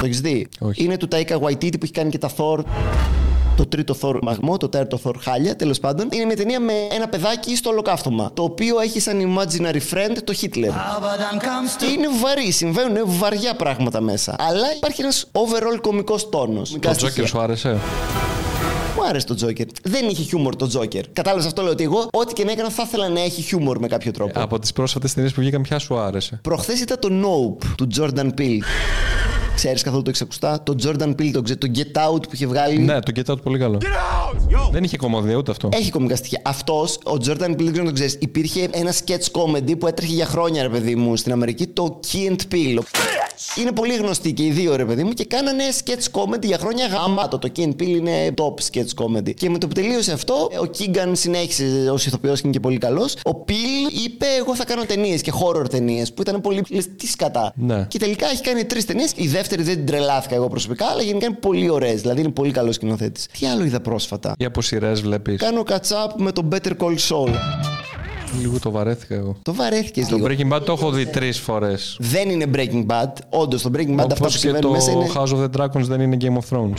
Το έχεις δει; Όχι. Είναι του Taika Waititi που έχει κάνει και τα Thor. Το τρίτο Thor μαγμό, το τέταρτο Thor χάλια, τέλος πάντων. Είναι μια ταινία με ένα παιδάκι στο ολοκαύτωμα. Το οποίο έχει σαν imaginary friend το Hitler. Και είναι βαρύ, συμβαίνουν βαριά πράγματα μέσα. Αλλά υπάρχει ένας overall κωμικό τόνος. Το Joker σου άρεσε; Μου άρεσε το Joker. Δεν είχε χιούμορ το Joker. Κατάλαβες αυτό λέω ότι εγώ, ό,τι και να έκανα, θα ήθελα να έχει χιούμορ με κάποιο τρόπο. Από τις πρόσφατες ταινίες που βγήκαν, ποια σου άρεσε; Προχθές ήταν το Nope του Jordan Peele. Ξέρεις καθόλου το εξακουστά. Το Jordan Peele, το, ξέ- το Get Out που είχε βγάλει. Ναι, το Get Out πολύ καλό. Δεν είχε κομμωδία ούτε αυτό. Έχει κομικά στοιχεία. Αυτός, ο Jordan Peele, δεν ξέρω αν το ξέρεις, υπήρχε ένα sketch comedy που έτρεχε για χρόνια, ρε παιδί μου, στην Αμερική, το Key and Peele. Είναι πολύ γνωστοί και οι δύο, ρε παιδί μου, και κάνανε sketch comedy για χρόνια γαμάτο. Το Key and Peele είναι top sketch comedy. Και με το που τελείωσε αυτό, ο Keegan συνέχισε ως ηθοποιός και είναι και πολύ καλός. Ο Peele είπε: Εγώ θα κάνω ταινίες και horror ταινίες, που ήταν πολύ. Λες, τι σκατά. Ναι. Και τελικά έχει κάνει τρεις ταινίες. Η δεύτερη δεν την τρελάθηκα εγώ προσωπικά, αλλά γενικά είναι πολύ ωραίες. Δηλαδή είναι πολύ καλός σκηνοθέτης. Τι άλλο είδα πρόσφατα; Ή από σειρέ βλέπεις. Κάνω catch up με το Better Call Saul. Λίγο το βαρέθηκα εγώ. Το βαρέθηκες Το λίγο. Breaking Bad το έχω δει τρεις φορές. Δεν είναι Breaking Bad. Όντως, το Breaking Bad αυτά Όπως που και συμβαίνουν το μέσα είναι. House of the Dragons δεν είναι Game of Thrones.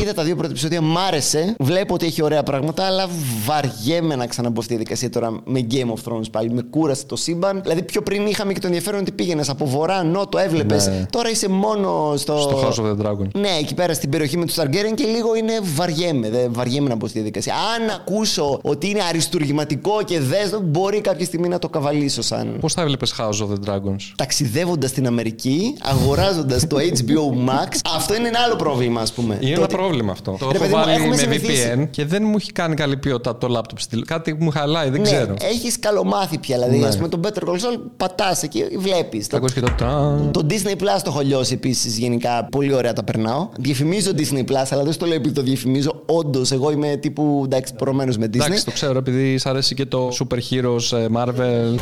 Είδα τα δύο πρώτα επεισόδια, μ' άρεσε. Βλέπω ότι έχει ωραία πράγματα, αλλά βαριέμαι να ξαναμπω στη διαδικασία τώρα με Game of Thrones πάλι. Με κούρασε το σύμπαν. Δηλαδή, πιο πριν είχαμε και το ενδιαφέρον ότι πήγαινες από βορρά, νότο, έβλεπες. Ναι. Τώρα είσαι μόνο στο. Στο House of the Dragons. Ναι, εκεί πέρα στην περιοχή με τους Targaryen και λίγο είναι βαριέμαι. Δεν βαριέμαι να μπω στη διαδικασία. Αν ακούσω ότι είναι αριστουργηματικό και δες, μπορεί κάποια στιγμή να το καβαλήσω σαν. Πώς θα έβλεπες House of the Dragons; Ταξιδεύοντας στην Αμερική, αγοράζοντας το HBO Max, αυτό είναι ένα άλλο πρόβλημα, ας πούμε. Είναι Το ένα ότι- πρόβλημα αυτό. Το Ρε έχω παιδί μου, βάλει έχουμε με συνηθίσει. VPN και δεν μου έχει κάνει καλή ποιότητα το λάπτοπ. στη- Κάτι μου χαλάει, δεν ναι, ξέρω. έχεις καλομάθει πια. Δηλαδή, Ναι. ας πούμε, τον Better Call Saul πατάς εκεί, βλέπεις. Θα ακούσει και το ταν. Το Disney Plus το έχω λιώσει επίσης γενικά. Πολύ ωραία τα περνάω. Διαφημίζω Disney Plus, αλλά δεν στο λέω επειδή το διαφημίζω. Όντως, εγώ είμαι τύπου εντάξει, προωμένο με Disney. Εντάξει, το ξέρω επειδή σ' αρέσει και το Super Heroes ε, Marvel.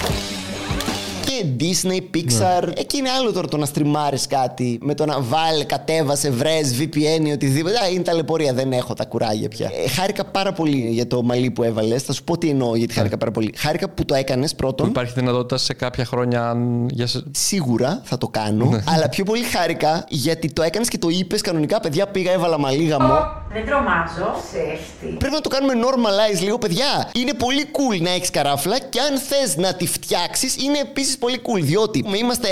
Και Disney, Pixar. Εκεί είναι άλλο τώρα το να στριμάρεις κάτι με το να βάλει, κατέβασε, βρες, VPN ή οτιδήποτε. Α, είναι ταλαιπωρία. Δεν έχω τα κουράγια πια. Ε, χάρηκα πάρα πολύ για το μαλλί που έβαλες. Θα σου πω τι εννοώ γιατί χάρηκα πάρα πολύ. Χάρηκα που το έκανες Που πρώτον. υπάρχει δυνατότητα σε κάποια χρόνια αν. Για σε... Σίγουρα θα το κάνω. αλλά πιο πολύ χάρηκα γιατί το έκανες και το είπες κανονικά. Παιδιά, πήγα, έβαλα μαλλί γαμό. Δεν τρομάζω, ψεύτη. Πρέπει να το κάνουμε normalize λίγο, παιδιά. Είναι πολύ cool να έχεις καράφλα και αν θες να τη φτιάξεις, είναι επίσης πολύ cool. Διότι είμαστε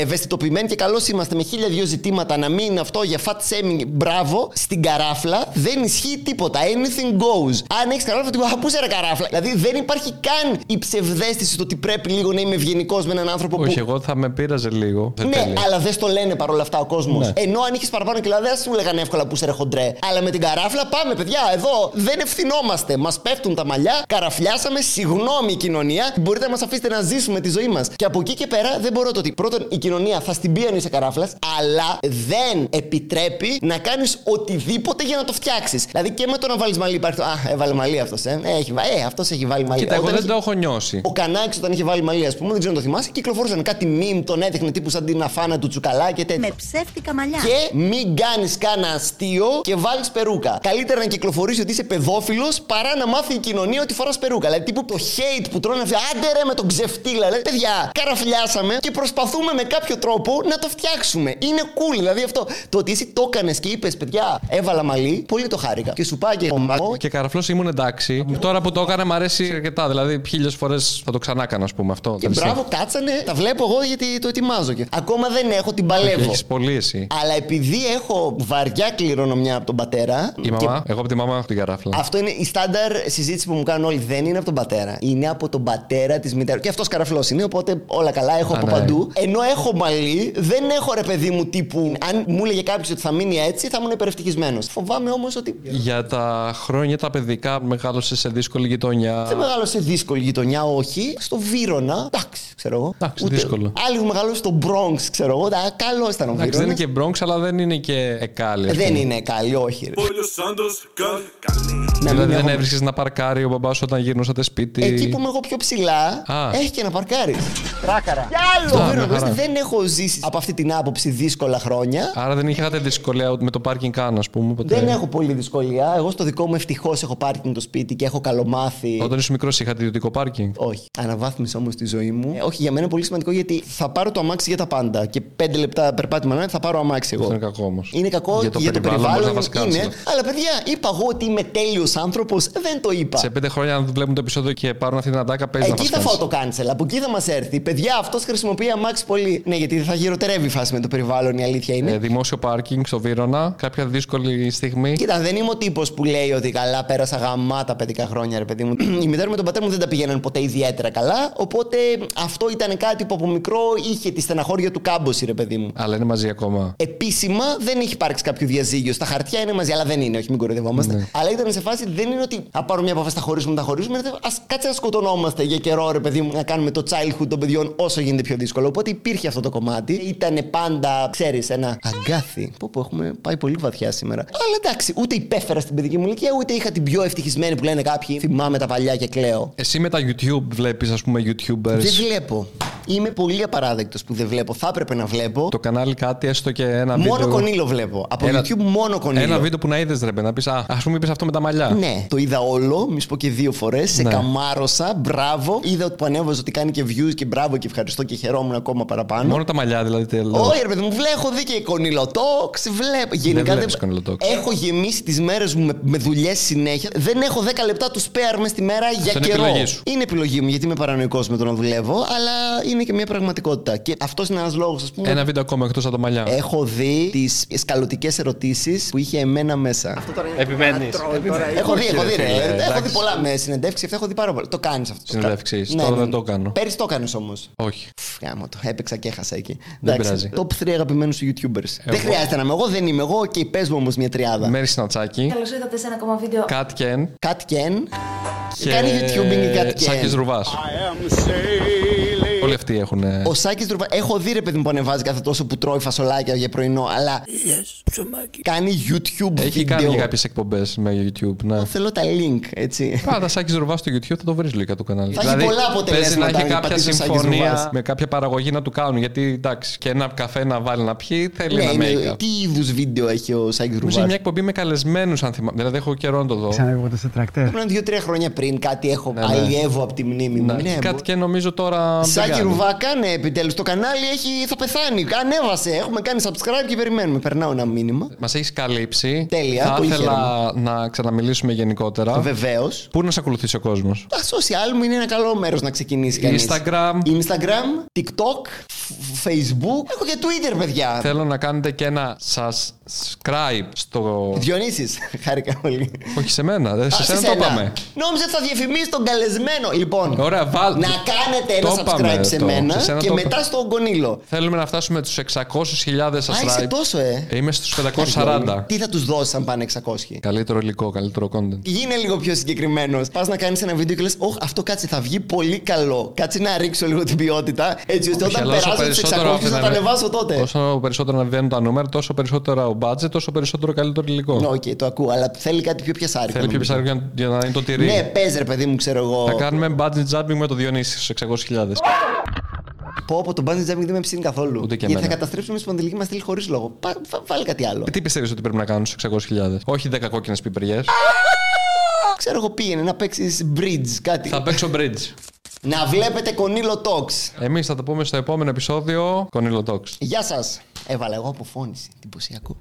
ευαισθητοποιημένοι και καλώς είμαστε με χίλια δυο ζητήματα να μην αυτό για fat shaming. Μπράβο, στην καράφλα δεν ισχύει τίποτα. Anything goes. Αν έχεις καράφλα, τι πού σε ρε καράφλα; Δηλαδή δεν υπάρχει καν η ψευδέστηση το ότι πρέπει λίγο να είμαι ευγενικός με έναν άνθρωπο Όχι, που. εγώ θα με πείραζε λίγο. Δεν Ναι, τέλεια. αλλά δεν στο λένε παρόλα αυτά ο κόσμος. Ναι. Ενώ αν είχες παραπάνω κιλά, δεν θα σου λέγανε εύκολα που σε ρε χοντρέ. Αλλά με την καράφλα πάμε, παιδιά, εδώ δεν ευθυνόμαστε. Μας πέφτουν τα μαλλιά, καραφλιάσαμε, συγγνώμη κοινωνία. Μπορείτε να μας αφήσετε να ζήσουμε τη ζωή μας. Και από εκεί και πέρα δεν μπορώ το ότι πρώτον η κοινωνία θα στην πει αν είσαι καράφλας, αλλά δεν επιτρέπει να κάνεις οτιδήποτε για να το φτιάξεις. Δηλαδή και με το να βάλεις μαλλί υπάρχει το. Α, έβαλε μαλλί αυτός, ε. ε, έχει, βα- ε αυτός έχει βάλει μαλλί. Κοίτα, εγώ Όταν δεν έχει- το έχω νιώσει. ο Κανάκης όταν είχε βάλει μαλλί, ας πούμε, δεν ξέρω αν το θυμάσαι, κυκλοφορούσαν κάτι meme, τον έδειχνε τύπου σαν την αφάνα του τσουκαλά και τέτοια. Με ψεύτικα μαλλιά. Και μην κάνεις κανένα αστείο και βάλεις περούκα. Καλύτερα να κυκλοφορήσει ότι είσαι παιδόφιλος παρά να μάθει η κοινωνία ότι φοράς περούκα. Δηλαδή, τύπου το hate που τρώνε αυτοί, άντε ρε με τον ξεφτύλα. Δηλαδή, παιδιά, καραφλιάσαμε και προσπαθούμε με κάποιο τρόπο να το φτιάξουμε. Είναι cool, δηλαδή αυτό. Το ότι εσύ το έκανες και είπες, παιδιά, έβαλα μαλλί, πολύ το χάρηκα. Και σου πάει και ο μαγό. Και καραφλός ήμουν εντάξει. Τώρα που το έκανα, μου αρέσει αρκετά. Δηλαδή, χίλιες φορές θα το ξανά κάνω, ας πούμε αυτό. Και μπράβο, κάτσανε, τα βλέπω εγώ γιατί το ετοιμάζω. Και... Ακόμα δεν έχω, την παλεύω. Έχεις πολύ εσύ. Αλλά επειδή έχω βαριά κληρονομιά από τον πατέρα. Η και μαμά, εγώ από τη μαμά έχω την καράφλα. Αυτό είναι η στάνταρ συζήτηση που μου κάνουν όλοι. Δεν είναι από τον πατέρα. Είναι από τον πατέρα της μητέρας. Και αυτός καραφλός είναι, οπότε όλα καλά, έχω Α, από ναι. παντού. Ενώ έχω μαλλί, δεν έχω ρε παιδί μου τύπου. Αν μου έλεγε κάποιος ότι θα μείνει έτσι, θα ήμουν υπερευτυχισμένος. Φοβάμαι όμως ότι. Για τα χρόνια τα παιδικά μεγάλωσε σε δύσκολη γειτονιά. Δεν μεγάλωσε δύσκολη γειτονιά, όχι. Στο Βύρονα. Εντάξει, ξέρω εγώ. Εντάξει, δύσκολο. Άλλοι έχουν μεγαλώσει στο Bronx, ξέρω εγώ. Καλό ήταν ο Εντάξει, δεν είναι Βύρονα. και Bronx, αλλά δεν είναι και εκάλη. ας Δεν πούμε. είναι καλή, όχι. Ρε. Να Δηλαδή μην δεν έχουμε- έβρισκες να παρκάρει ο μπαμπάς σου όταν γυρνούσατε σπίτι; Εκεί που είμαι εγώ πιο ψηλά, Α. έχει και να παρκάρεις. Τράκαρα. Κι άλλο! Α, Βίρονα, μια χαρά. δεν έχω ζήσει από αυτή την άποψη δύσκολα χρόνια. Άρα δεν είχατε δυσκολία με το πάρκινγκ καν, ας πούμε. Ποτέ; Δεν έχω πολύ δυσκολία. Εγώ στο δικό μου ευτυχώς έχω πάρκινγκ το σπίτι και έχω καλομάθει. Όταν ήσουν μικρός, είχατε ιδιωτικό πάρκινγκ; Όχι. Αναβάθμισα όμως τη ζωή μου. Ε, όχι, για μένα είναι πολύ σημαντικό γιατί θα πάρω το αμάξι για τα πάντα. Και πέντε λεπτά περπάτημα να θα πάρω αμάξι εγώ. Αυτό είναι κακό όμως. Είναι κακό Για το για το περιβάλλον περιβάλλον. μπορείς να είναι. βασκάσεις. Αλλά παιδιά, είπα εγώ ότι είμαι τέλειος άνθρωπος, δεν το είπα. Σε πέντε χρόνια, αν βλέπουν το επεισόδιο και πάρουν αυτή την ατάκα, παίζει να Εκεί θα φας φάω το cancel. Από εκεί θα μας έρθει. Παιδιά, αυτός χρησιμοποιεί αμάξι πολύ. Ναι, γιατί θα γυροτερεύει η φάση με το περιβάλλον, η αλήθεια είναι. Ε, δημόσιο πάρκινγκ στο Βύρονα, κάποια δύσκολη στιγμή. Κοίτα, δεν είμαι ο τύπος που λέει ότι καλά πέρασα γαμάτα παιδικά χρόνια, ρε παιδί μου. Η μητέρα με τον πατέρα μου δεν τα πηγαίναν ποτέ ιδιαίτερα καλά. Οπότε αυτό ήταν κάτι που από μικρό είχε τη στεναχώρια του κάμποση, ρε παιδί μου. Αλλά είναι μαζί ακόμα. Επίσημα δεν έχει υπάρξει κάποιο διαζύγιο. Στα χαρτιά είναι μαζί, αλλά δεν είναι, όχι μην κοροϊδευόμαστε. Ναι. Αλλά ήταν σε φάση δεν είναι ότι θα πάρω μια απόφαση, θα χωρίσουμε, θα χωρίσουμε. Α κάτσε να σκοτωνόμαστε για καιρό, ρε παιδί μου, να κάνουμε το childhood των παιδιών όσο γίνεται πιο δύσκολο. Οπότε υπήρχε αυτό το κομμάτι. Ήταν πάντα, ξέρεις, ένα αγκάθι. Πω, πω, έχουμε πάει πολύ βαθιά σήμερα. Αλλά εντάξει, ούτε υπέφερα στην παιδική μου ηλικία, ούτε είχα την πιο ευτυχισμένη που λένε κάποιοι. Θυμάμαι τα παλιά και κλαίω. Εσύ με τα YouTube βλέπεις, ας πούμε, YouTubers; Δεν βλέπω. Είμαι πολύ απαράδεκτος που δεν βλέπω. Θα έπρεπε να βλέπω. Το κανάλι κάτι, έστω και ένα Μόνο βίντεο. κονίλο βλέπω. Από Ένα- YouTube μόνο κονίλο. Ένα βίντεο που να είδες, ρε, να πεις, Α ας πούμε, είπες αυτό με τα μαλλιά. Ναι, το είδα όλο, μη σου πω και δύο φορές. Σε Ναι. καμάρωσα, μπράβο. Είδα ότι που ανέβαζε ότι κάνει και views και μπράβο και ευχαριστώ και χαιρόμουν ακόμα παραπάνω. Μόνο τα μαλλιά, δηλαδή. τι λέω. Όχι, ρε παιδί μου, βλέπω δει και κονιλοτόξ. Βλέπω. Γενικά βλέπεις κονιλοτόξ. Έχω γεμίσει τις μέρες μου με, με δουλειές συνέχεια. Δεν έχω 10 λεπτά του spare μες στη μέρα για είναι καιρό. επιλογή σου. Είναι επιλογή μου γιατί είμαι παρανοϊκός με το να δουλεύω, αλλά είναι και μια πραγματικότητα. Και αυτός είναι ένας λόγος, ας πούμε. Ένα βίντεο ακόμα εκτός από τα μαλλιά. Έχω δει τις σκαλωτικές ερωτήσεις που είχε εμένα μέσα. Επιμένεις. Έχω δει, έχω δει, ρε. ρε, Έχω δει εντάξει. πολλά με συνεντεύξεις. Αυτά έχω δει πάρα πολλά. Το κάνεις αυτό. Συνεντεύξεις. Τώρα δεν το κάνω. Πέρυσι το έκανες όμως. Όχι. Γάμο το. Έπαιξα και έχασα εκεί. Δεν Εντάξει, πειράζει. Top 3 αγαπημένους σου YouTubers. Δεν χρειάζεται να είμαι εγώ, δεν είμαι εγώ και πες μου όμως μια τριάδα. Μέρη Σνατσάκη. Καλώς ήρθατε σε ένα ακόμα βίντεο. Κατ Κεν. Κατ Κεν. Και Κάνει YouTubing η Κατ Σάκης Κεν. Ρουβάς. Όλοι αυτοί έχουν. Ο Σάκης Ρουβά. Έχω δει ρε παιδί μου που ανεβάζει κάθε τόσο που τρώει φασολάκια για πρωινό, αλλά. Κάνει YouTube Έχει κάνει και βίντεο. κάποιες εκπομπές με YouTube. Ναι. Θέλω τα link, έτσι. Πάντα Σάκης Ρουβά στο YouTube θα το βρεις λογικά το κανάλι. Δηλαδή, Θα έχει πολλά παίζει να αποτελέσματα έχει αν κάποια πατήσει ο Σάκης Ρουβάς. συμφωνία με κάποια παραγωγή να του κάνουν. Γιατί εντάξει, και ένα καφέ να βάλει να πιει θέλει Ναι, ένα είναι- make-up. τι είδους βίντεο έχει ο Σάκης Νομίζω Ρουβά. είναι μια εκπομπή με καλεσμένους, αν θυμάμαι. Δηλαδή, έχω καιρό να το δω. Ξαναβγόντα σε τρακτέρ. Πρέπει να είναι δύο-τρία χρόνια πριν κάτι έχω Ναι, ναι. αλλιεύω από τη μνήμη μου. Ναι, Ναι, και κάτι μπο- και νομίζω τώρα. δεν Σάκης κάνει. Ρουβά, κάνε επιτέλους. Το κανάλι έχει, θα πεθάνει. Ανέβασε. Έχουμε κάνει subscribe και περιμένουμε. Περνάω ένα μήνυμα. Μας έχεις καλύψει. Τέλεια, Θα πολύ ήθελα να ξαναμιλήσουμε γενικότερα. Βεβαίως. Πού να σε ακολουθήσει ο κόσμος; Τα social μου είναι ένα καλό μέρος να ξεκινήσει κανείς. Instagram. Instagram, TikTok, φ- Facebook. Έχω και Twitter, παιδιά. Θέλω να κάνετε και ένα subscribe στο. Διονύσει. Χάρηκα πολύ. Όχι σε μένα, δεν Α, σε σε σένα το σένα. είπαμε. Νόμιζα ότι θα διαφημίσει τον καλεσμένο. Λοιπόν, Ωραία, βάλτε. να κάνετε ένα Το subscribe είπαμε σε το. μένα Σε σένα και το μετά είπα. στον Κονίλο. Θέλουμε να φτάσουμε τους 600.000 Α, είσαι subscribers. τόσο, ε. Είμαι στους 540. Τι θα τους δώσεις αν πάνε 600. Καλύτερο υλικό, καλύτερο content. Γίνε λίγο πιο συγκεκριμένος. Πας να κάνεις ένα βίντεο και λες: Όχι, αυτό κάτσε, θα βγει πολύ καλό. Κάτσε να ρίξω λίγο την ποιότητα. Έτσι ώστε Όχι, όταν αλλά όσο περάσω τους 600 περισσότερο θα τα ανεβα- ανεβάσω τότε. Όσο περισσότερο ανεβαίνουν τα νούμερα, τόσο περισσότερο ο budget, τόσο περισσότερο καλύτερο υλικό. Ναι, Οκ, το ακούω, αλλά θέλει κάτι πιο πιασάρικο. Θέλει πιο νομίζω. ψάρι για, για να είναι το τυρί. Ναι, πες ρε παιδί μου, ξέρω εγώ. Θα κάνουμε bungee jumping με το Διονύσης στους 600.000. Πω από τον bungee jumping δεν με ψήνει καθόλου. Ούτε και Γιατί θα εμένα. καταστρέψουμε τη σπονδυλική μας στήλη χωρίς λόγο. Πα- βα- Βάλε κάτι άλλο. Τι πιστεύεις ότι πρέπει να κάνουν στους 600.000. Όχι 10 κόκκινες πιπεριές. Ξέρω εγώ πήγαινε να παίξεις bridge, κάτι. Θα παίξω bridge. Να βλέπετε Κονίλο Talks. Εμείς θα το πούμε στο επόμενο επεισόδιο. Κονίλο Talks. Γεια σας. Έβαλα εγώ αποφώνηση. Εντυπωσιακό.